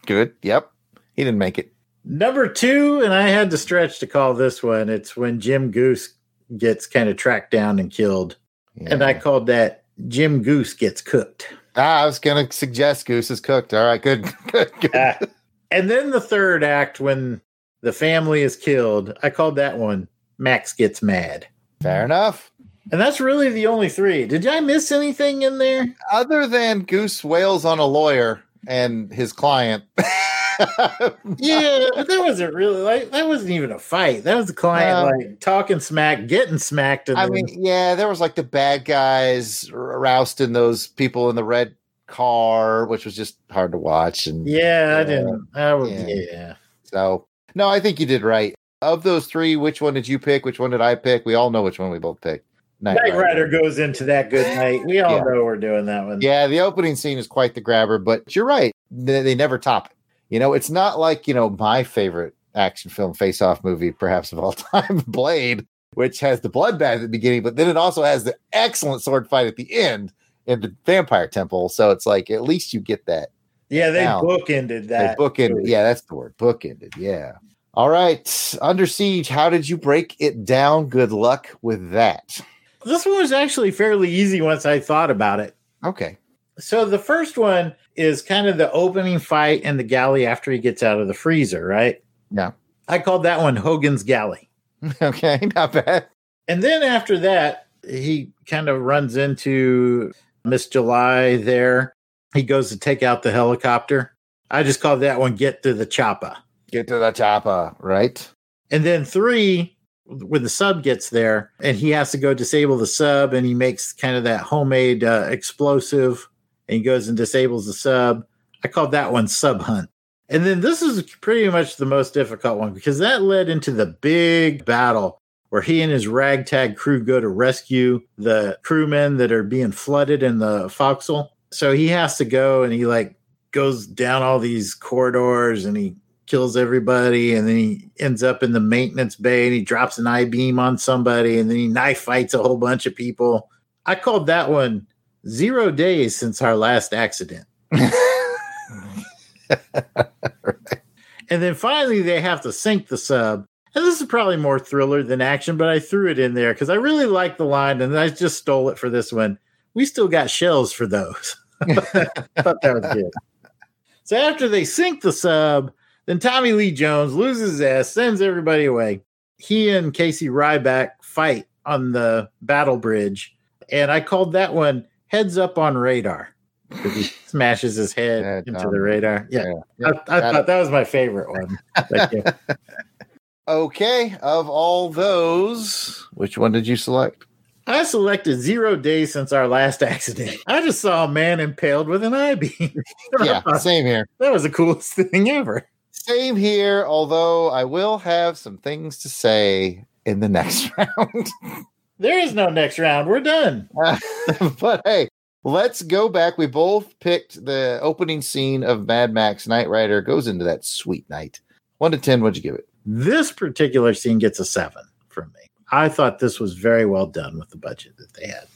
good. Yep. He didn't make it. Number two, and I had to stretch to call this one. It's when Jim Goose gets kind of tracked down and killed. Yeah. And I called that Jim Goose gets cooked. Ah, I was going to suggest Goose is cooked. All right, good, good, good. Uh, and then the third act, when the family is killed, I called that one Max gets mad. Fair enough. And that's really the only three. Did I miss anything in there? Other than Goose wails on a lawyer and his client. yeah, but that wasn't really like that wasn't even a fight. That was the client um, like talking smack, getting smacked. I mean, yeah, there was like the bad guys rousting those people in the red car, which was just hard to watch. And yeah, uh, I didn't. I was, yeah. yeah. So no, I think you did right. Of those three, which one did you pick? Which one did I pick? We all know which one we both picked. Night, Night Rider. Rider. goes into that good night. We all yeah. know we're doing that one. Yeah, the opening scene is quite the grabber, but you're right. They, they never top it. You know, it's not like, you know, my favorite action film face off movie, perhaps of all time, Blade, which has the bloodbath at the beginning, but then it also has the excellent sword fight at the end in the vampire temple. So it's like at least you get that. Yeah, they down. bookended that. They bookended. Yeah, that's the word. Bookended. Yeah. All right. Under Siege, how did you break it down? Good luck with that. This one was actually fairly easy once I thought about it. Okay. So the first one is kind of the opening fight in the galley after he gets out of the freezer, right? Yeah. I called that one Hogan's Galley. okay, not bad. And then after that, he kind of runs into Miss July there. He goes to take out the helicopter. I just called that one "Get to the Chopper." Get to the chopper, right? And then three, when the sub gets there and he has to go disable the sub and he makes kind of that homemade uh, explosive and he goes and disables the sub. I called that one Sub Hunt. And then this is pretty much the most difficult one because that led into the big battle where he and his ragtag crew go to rescue the crewmen that are being flooded in the fo'c'sle. So he has to go and he like goes down all these corridors and he kills everybody and then he ends up in the maintenance bay and he drops an I beam on somebody and then he knife fights a whole bunch of people. I called that one zero days since our last accident. And then finally they have to sink the sub. And this is probably more thriller than action, but I threw it in there because I really like the line and I just stole it for this one. We still got shells for those. I thought that was good. So after they sink the sub, then Tommy Lee Jones loses his ass, sends everybody away. He and Casey Ryback fight on the battle bridge. And I called that one heads up on radar. He smashes his head into Tom. the radar. Yeah. Yeah. I, I That- thought that was my favorite one. Okay, of all those, which one did you select? I selected zero days since our last accident. I just saw a man impaled with an I beam. Yeah, same here. That was the coolest thing ever. Same here, although I will have some things to say in the next round. There is no next round. We're done. but hey, let's go back. We both picked the opening scene of Mad Max Night Rider goes into that sweet night. One to ten, what'd you give it? This particular scene gets a seven from me. I thought this was very well done with the budget that they had.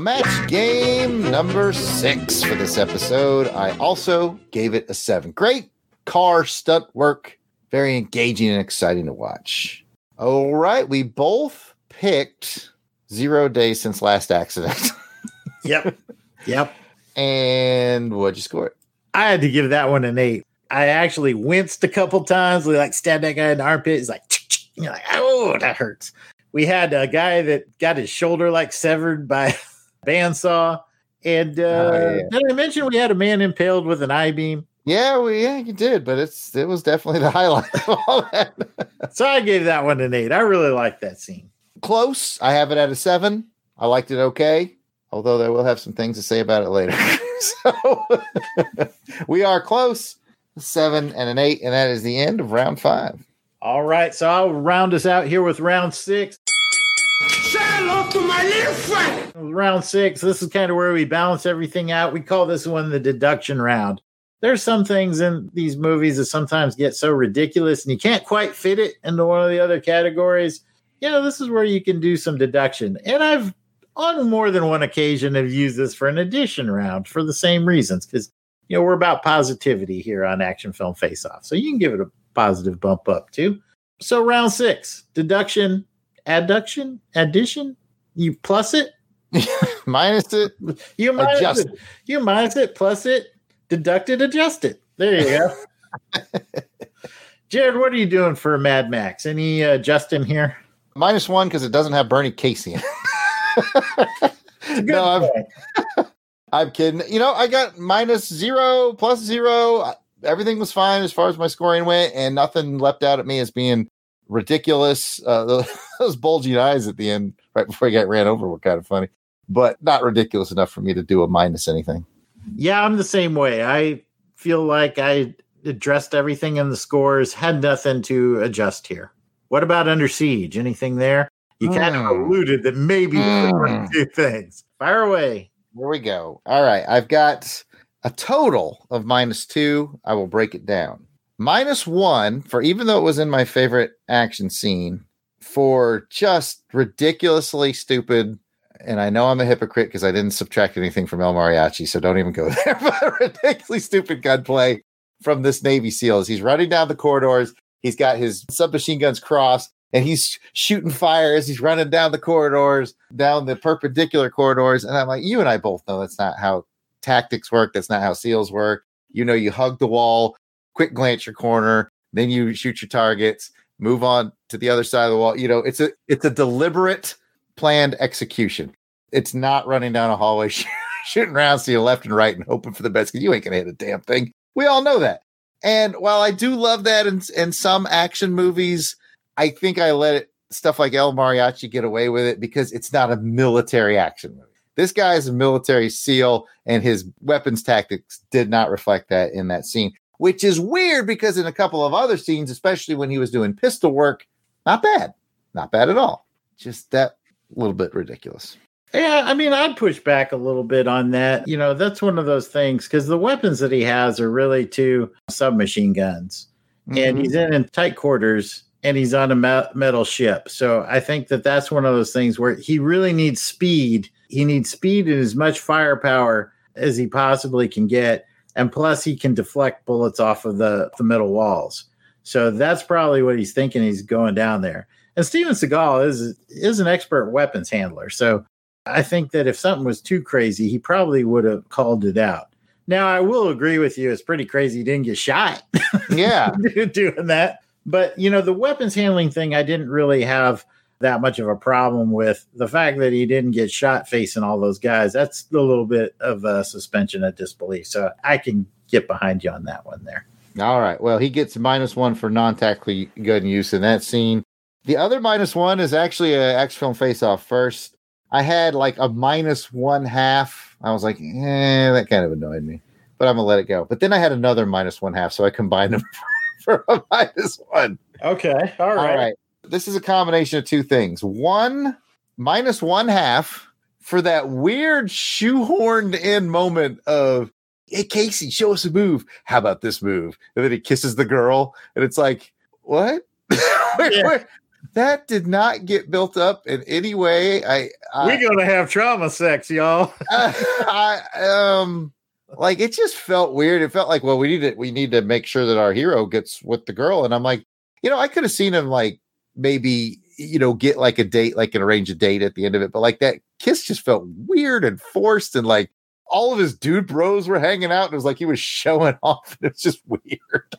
Match game number six for this episode. I also gave it a seven. Great car stunt work. Very engaging and exciting to watch. All right. We both picked zero days since last accident. Yep. Yep. and what'd you score it? I had to give that one an eight. I actually winced a couple times. We like stabbed that guy in the armpit. He's like, you're like, oh, that hurts. We had a guy that got his shoulder like severed by a bandsaw. And uh, Oh, yeah. did I mention we had a man impaled with an I beam? Yeah, we yeah, you did, but it's it was definitely the highlight of all that. So I gave that one an eight. I really liked that scene. Close. I have it at a seven. I liked it okay, although I will have some things to say about it later. so we are close. Seven and an eight, and that is the end of round five. All right. So I'll round us out here with round six. Say hello to my little friend. round six. This is kind of where we balance everything out. We call this one the deduction round. There's some things in these movies that sometimes get so ridiculous and you can't quite fit it into one of the other categories. You know, this is where you can do some deduction. And I've on more than one occasion have used this for an addition round for the same reasons because you know we're about positivity here on Action Film Face Off. So you can give it a positive bump up too. So round six, deduction, adduction, addition. You plus it, Minus it, you minus Adjust it. You minus it, plus it, deduct adjusted. There you go. Jared, what are you doing for Mad Max? Any uh, Justin here? minus one because it doesn't have Bernie Casey in it. no, I'm, I'm kidding. You know, I got minus zero, plus zero. Everything was fine as far as my scoring went, and nothing leapt out at me as being ridiculous. Uh, those bulging eyes at the end, right before I got ran over, were kind of funny, but not ridiculous enough for me to do a minus anything. Yeah, I'm the same way. I feel like I addressed everything in the scores, had nothing to adjust here. What about Under Siege? Anything there? You kind of Hmm. alluded that maybe two things. Fire away. Here we go. All right. I've got a total of minus two. I will break it down. Minus one for even though it was in my favorite action scene for just ridiculously stupid. And I know I'm a hypocrite because I didn't subtract anything from El Mariachi, so don't even go there. But ridiculously stupid gunplay from this Navy SEAL as he's running down the corridors. He's got his submachine guns crossed and he's shooting fire as he's running down the corridors, down the perpendicular corridors. And I'm like, you and I both know that's not how tactics work. That's not how SEALs work. You know, you hug the wall, quick glance your corner, then you shoot your targets, move on to the other side of the wall. You know, it's a it's a deliberate, planned execution. It's not running down a hallway shooting rounds to your left and right and hoping for the best because you ain't gonna hit a damn thing. We all know that. And while I do love that in, in some action movies, I think I let it stuff like El Mariachi get away with it because it's not a military action movie. This guy is a military SEAL, and his weapons tactics did not reflect that in that scene, which is weird because in a couple of other scenes, especially when he was doing pistol work, not bad. Not bad at all. Just that little bit ridiculous. Yeah, I mean, I'd push back a little bit on that. You know, that's one of those things because the weapons that he has are really two submachine guns, and Mhm. he's in, in tight quarters and he's on a me- metal ship. So I think that that's one of those things where he really needs speed. He needs speed and as much firepower as he possibly can get, and plus he can deflect bullets off of the the metal walls. So that's probably what he's thinking. He's going down there. And Steven Seagal is is an expert weapons handler. So I think that if something was too crazy, he probably would have called it out. Now I will agree with you. It's pretty crazy he didn't get shot Yeah. doing that. But you know, the weapons handling thing I didn't really have that much of a problem with. The fact that he didn't get shot facing all those guys, that's a little bit of a suspension of disbelief. So I can get behind you on that one there. All right. Well, he gets minus one for non-tactically gun use in that scene. The other minus one is actually a X film face off first. I had like a minus one half. I was like, eh, that kind of annoyed me, but I'm gonna let it go. But then I had another minus one half, so I combined them for a minus one. Okay. All All right. right. This is a combination of two things. One, minus one half for that weird shoehorned in moment of, hey, Casey, show us a move. How about this move? And then he kisses the girl, and it's like, what? Wait, Yeah. wait. That did not get built up in any way. I, I We're gonna have trauma sex, y'all. I um like it just felt weird. It felt like, well, we need to we need to make sure that our hero gets with the girl. And I'm like, you know, I could have seen him like maybe you know get like a date, like an arrange a date at the end of it, but like that kiss just felt weird and forced, and like all of his dude bros were hanging out, and it was like he was showing off. And it was just weird.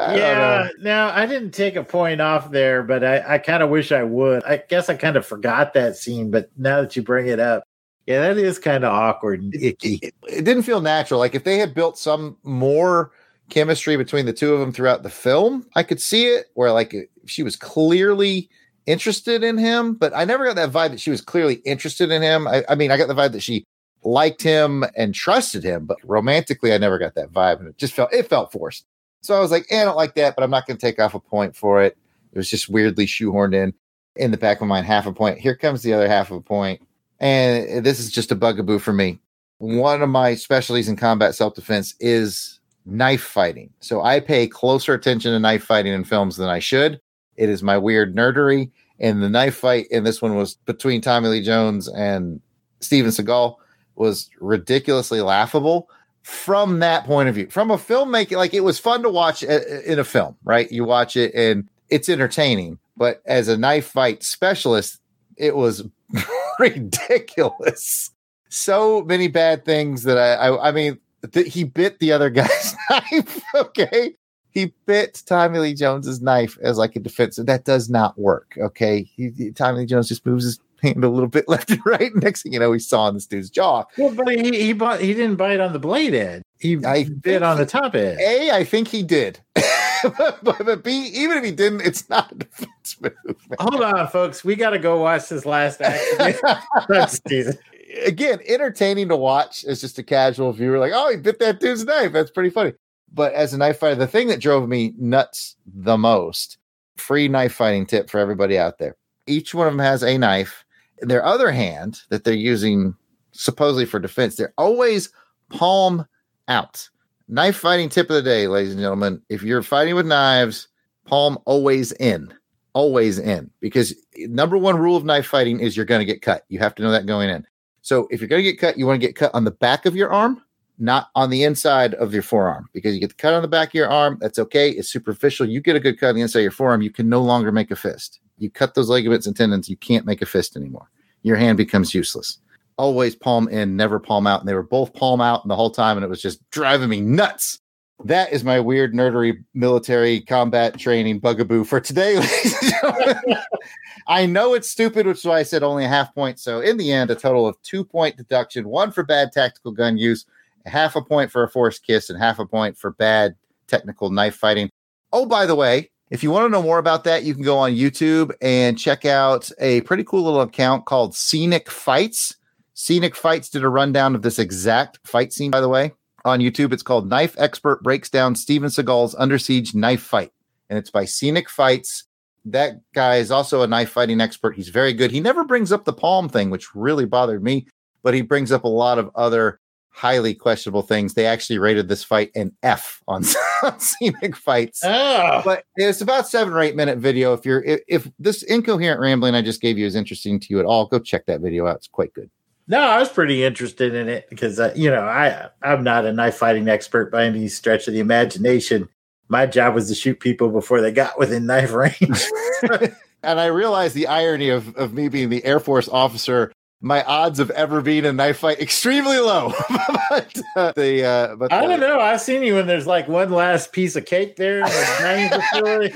I. Yeah, now I didn't take a point off there, but I, I kind of wish I would. I guess I kind of forgot that scene, but now that you bring it up, yeah, that is kind of awkward and icky. it, it didn't feel natural. Like if they had built some more chemistry between the two of them throughout the film, I could see it where like she was clearly interested in him, but I never got that vibe that she was clearly interested in him. I, I mean, I got the vibe that she liked him and trusted him, but romantically, I never got that vibe, and it just felt it felt forced. So I was like, eh, I don't like that, but I'm not going to take off a point for it. It was just weirdly shoehorned in. In the back of my mind, half a point. Here comes the other half of a point. And this is just a bugaboo for me. One of my specialties in combat self defense is knife fighting. So I pay closer attention to knife fighting in films than I should. It is my weird nerdery. And the knife fight in this one was between Tommy Lee Jones and Steven Seagal was ridiculously laughable from that point of view. From a filmmaking, like it was fun to watch a- in a film, right? You watch it and it's entertaining. But as a knife fight specialist, it was ridiculous. So many bad things that I, I, I mean, th- he bit the other guy's knife. Okay. He bit Tommy Lee Jones's knife as like a defense. That does not work. Okay. He- Tommy Lee Jones just moves his hand a little bit left and right. Next thing you know, he's sawing this dude's jaw. Well, but he he, bought, he didn't bite on the blade edge. He I bit on the top edge. A, I think he did. but, but B, even if he didn't, it's not a defense move. Hold on, folks. We got to go watch this last act. Again, entertaining to watch as just a casual viewer, like, oh, he bit that dude's knife. That's pretty funny. But as a knife fighter, the thing that drove me nuts the most, free knife fighting tip for everybody out there. Each one of them has a knife. Their other hand that they're using supposedly for defense, they're always palm out. Knife fighting tip of the day, ladies and gentlemen. If you're fighting with knives, palm always in, always in. Because number one rule of knife fighting is you're going to get cut. You have to know that going in. So if you're going to get cut, you want to get cut on the back of your arm, not on the inside of your forearm. Because you get the cut on the back of your arm, that's okay. It's superficial. You get a good cut on the inside of your forearm, you can no longer make a fist. You cut those ligaments and tendons, you can't make a fist anymore. Your hand becomes useless always palm in, never palm out. And they were both palm out the whole time, and it was just driving me nuts. That is my weird nerdery military combat training bugaboo for today. I know it's stupid, which is why I said only a half point. So in the end, a total of two point deduction, one for bad tactical gun use half a point for a forced kiss, and half a point for bad technical knife fighting. Oh, by the way, if you want to know more about that, you can go on YouTube and check out a pretty cool little account called Scenic Fights. Scenic Fights did a rundown of this exact fight scene, by the way, on YouTube. It's called Knife Expert Breaks Down Steven Seagal's Under Siege Knife Fight, and it's by Scenic Fights. That guy is also a knife fighting expert. He's very good. He never brings up the palm thing, which really bothered me, but he brings up a lot of other highly questionable things. They actually rated this fight an F on, on scenic fights. Oh. But it's about seven or eight minute video. If you're if, if this incoherent rambling I just gave you is interesting to you at all, go check that video out. It's quite good. No, I was pretty interested in it because uh, you know I I'm not a knife fighting expert by any stretch of the imagination. My job was to shoot people before they got within knife range. and I realized the irony of of me being the Air Force officer. My odds of ever being in a knife fight extremely low. but uh, the uh, but I the- don't know. I've seen you when there's like one last piece of cake there. in the dining facility.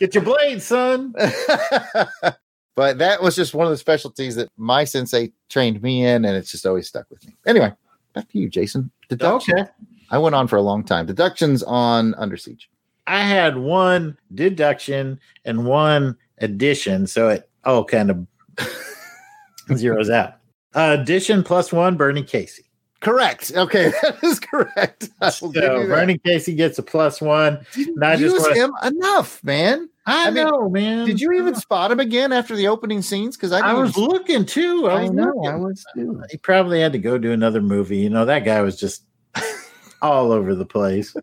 Get your blade, son. but that was just one of the specialties that my sensei trained me in, and it's just always stuck with me. Anyway, back to you, Jason. Deduction. Okay. I went on for a long time. Deductions on Under Siege. I had one deduction and one addition, so it all kind of zeroes out. Uh, addition plus one, Bernie Casey. Correct. Okay, that is correct. I So. Bernie Casey gets a plus one. I just Use wanna- him enough, man. I, mean, know, man. Did you even spot him again after the opening scenes? Because I, I was looking too. I, I was know. looking. I was too. He probably had to go do another movie. You know, that guy was just all over the place.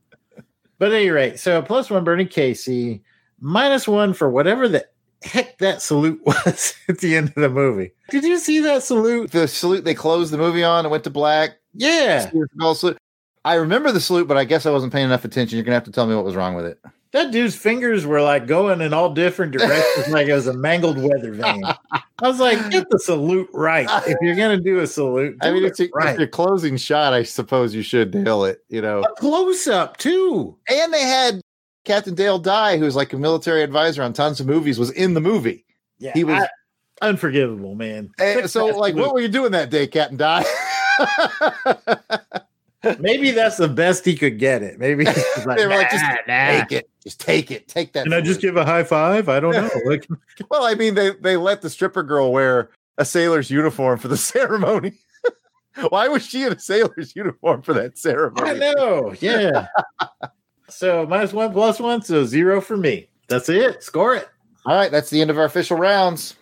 But at any rate, so plus one Bernie Casey, minus one for whatever the heck that salute was at the end of the movie. Did you see that salute? The salute they closed the movie on and went to black. Yeah. I remember the salute, but I guess I wasn't paying enough attention. You're gonna have to tell me what was wrong with it. That dude's fingers were like going in all different directions, like it was a mangled weather vane. I was like, get the salute right. If you're gonna do a salute, I mean, it it's a, right. it's your closing shot. I suppose you should nail it. You know, a close up too. and they had Captain Dale Dye, who's like a military advisor on tons of movies, was in the movie. Yeah, He was- I- unforgivable, man. Eh, and so, like, what were you doing that day, Captain Dye? Maybe that's the best he could get it. Maybe he's like, they were like, just "Nah, nah." take it, just take it, take that. Can I just give a high five? I don't know. Like, Well, I mean, they they let the stripper girl wear a sailor's uniform for the ceremony. Why was she in a sailor's uniform for that ceremony? I know. Yeah. So minus one plus one, so zero for me. That's it. Score it. All right, that's the end of our official rounds.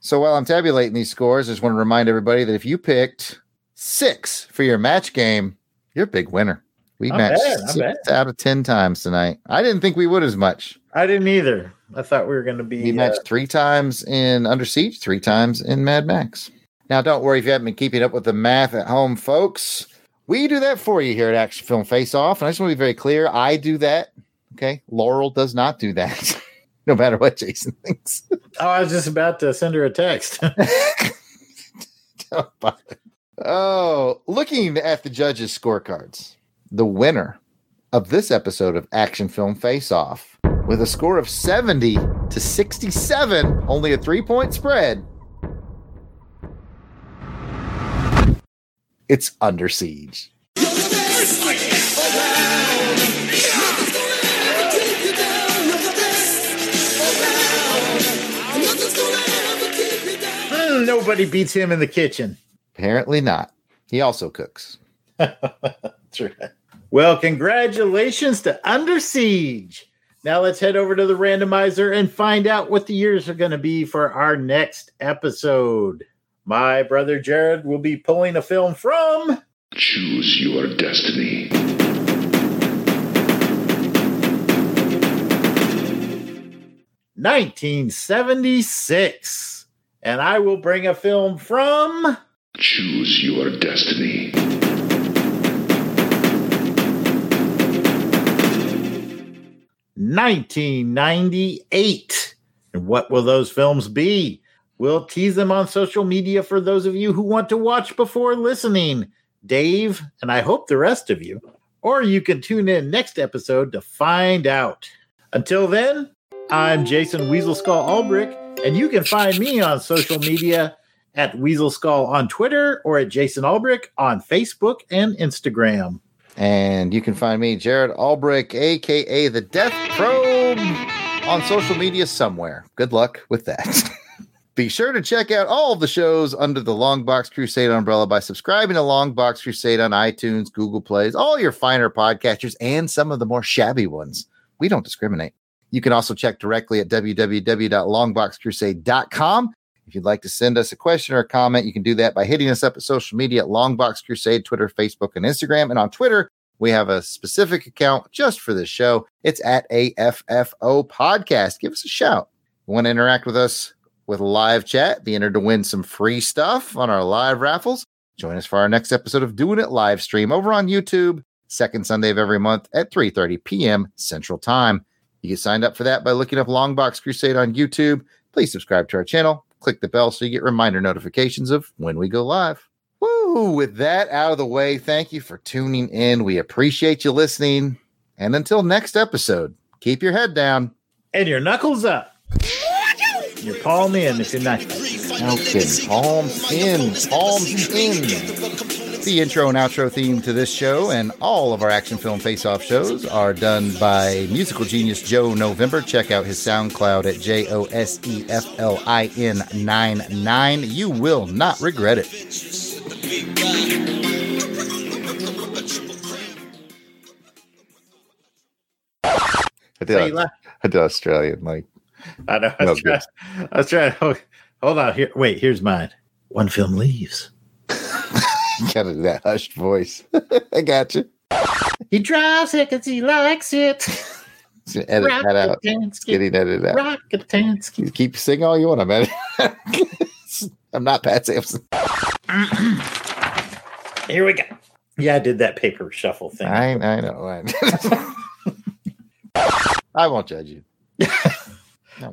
So while I'm tabulating these scores, I just want to remind everybody that if you picked six for your match game, you're a big winner. We Not matched bad, six out of ten times tonight. I didn't think we would as much. I didn't either. I thought we were going to be. We uh, matched three times in Under Siege, three times in Mad Max. Now, don't worry if you haven't been keeping up with the math at home, folks. We do that for you here at Action Film Face Off. And I just want to be very clear I do that. Okay. Laurel does not do that, no matter what Jason thinks. oh, I was just about to send her a text. Oh, looking at the judges' scorecards, the winner of this episode of Action Film Face Off with a score of 70 to 67, only a three point spread. It's Under Siege. Hmm, Nobody beats him in the kitchen. Apparently not. He also cooks. That's right. Well, congratulations to Under Siege. Now let's head over to the randomizer and find out what the years are going to be for our next episode. My brother Jared will be pulling a film from Choose your destiny. nineteen seventy-six, and I will bring a film from Choose your destiny. nineteen ninety-eight. And what will those films be? We'll tease them on social media for those of you who want to watch before listening. Dave, and I hope the rest of you. Or you can tune in next episode to find out. Until then, I'm Jason Weasel Skull Albrick, and you can find me on social media at Weasel Skull on Twitter or at Jason Albrick on Facebook and Instagram. And you can find me, Jared Albrick, aka the Death Probe, on social media somewhere. Good luck with that. Be sure to check out all of the shows under the Longbox Crusade umbrella by subscribing to Longbox Crusade on iTunes, Google Plays, all your finer podcatchers, and some of the more shabby ones. We don't discriminate. You can also check directly at www.longboxcrusade.com. If you'd like to send us a question or a comment, you can do that by hitting us up at social media at Longbox Crusade, Twitter, Facebook, and Instagram. And on Twitter, we have a specific account just for this show. It's at AFFO Podcast. Give us a shout. You want to interact with us with live chat, be entered to win some free stuff on our live raffles. Join us for our next episode of Doing It live stream over on YouTube, second Sunday of every month at 3:30 p.m. Central Time. You get signed up for that by looking up Longbox Crusade on YouTube. Please subscribe to our channel, click the bell so you get reminder notifications of when we go live. Woo! With that out of the way, thank you for tuning in. We appreciate you listening. And until next episode, keep your head down. And your knuckles up. Your palm in if you're not. No kidding. Palms in. Palms in. The intro and outro theme to this show and all of our action film face off shows are done by musical genius Joe November. Check out his SoundCloud at J O S E F L I N 9 9. You will not regret it. I did, I did Australian, like, I know. I was, trying. I was trying. Hold, hold on. Here. Wait. Here's mine. One film leaves. kind of that hushed voice. I got you. He drives it because he likes it. Edit that out. It's getting edited out. Rockatansky. Keep singing all you want. I'm edit- I'm not Pat Sampson. Here we go. Yeah, I did that paper shuffle thing. I, I know. I, I won't judge you.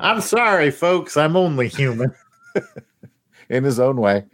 I'm sorry, folks. I'm only human. In his own way.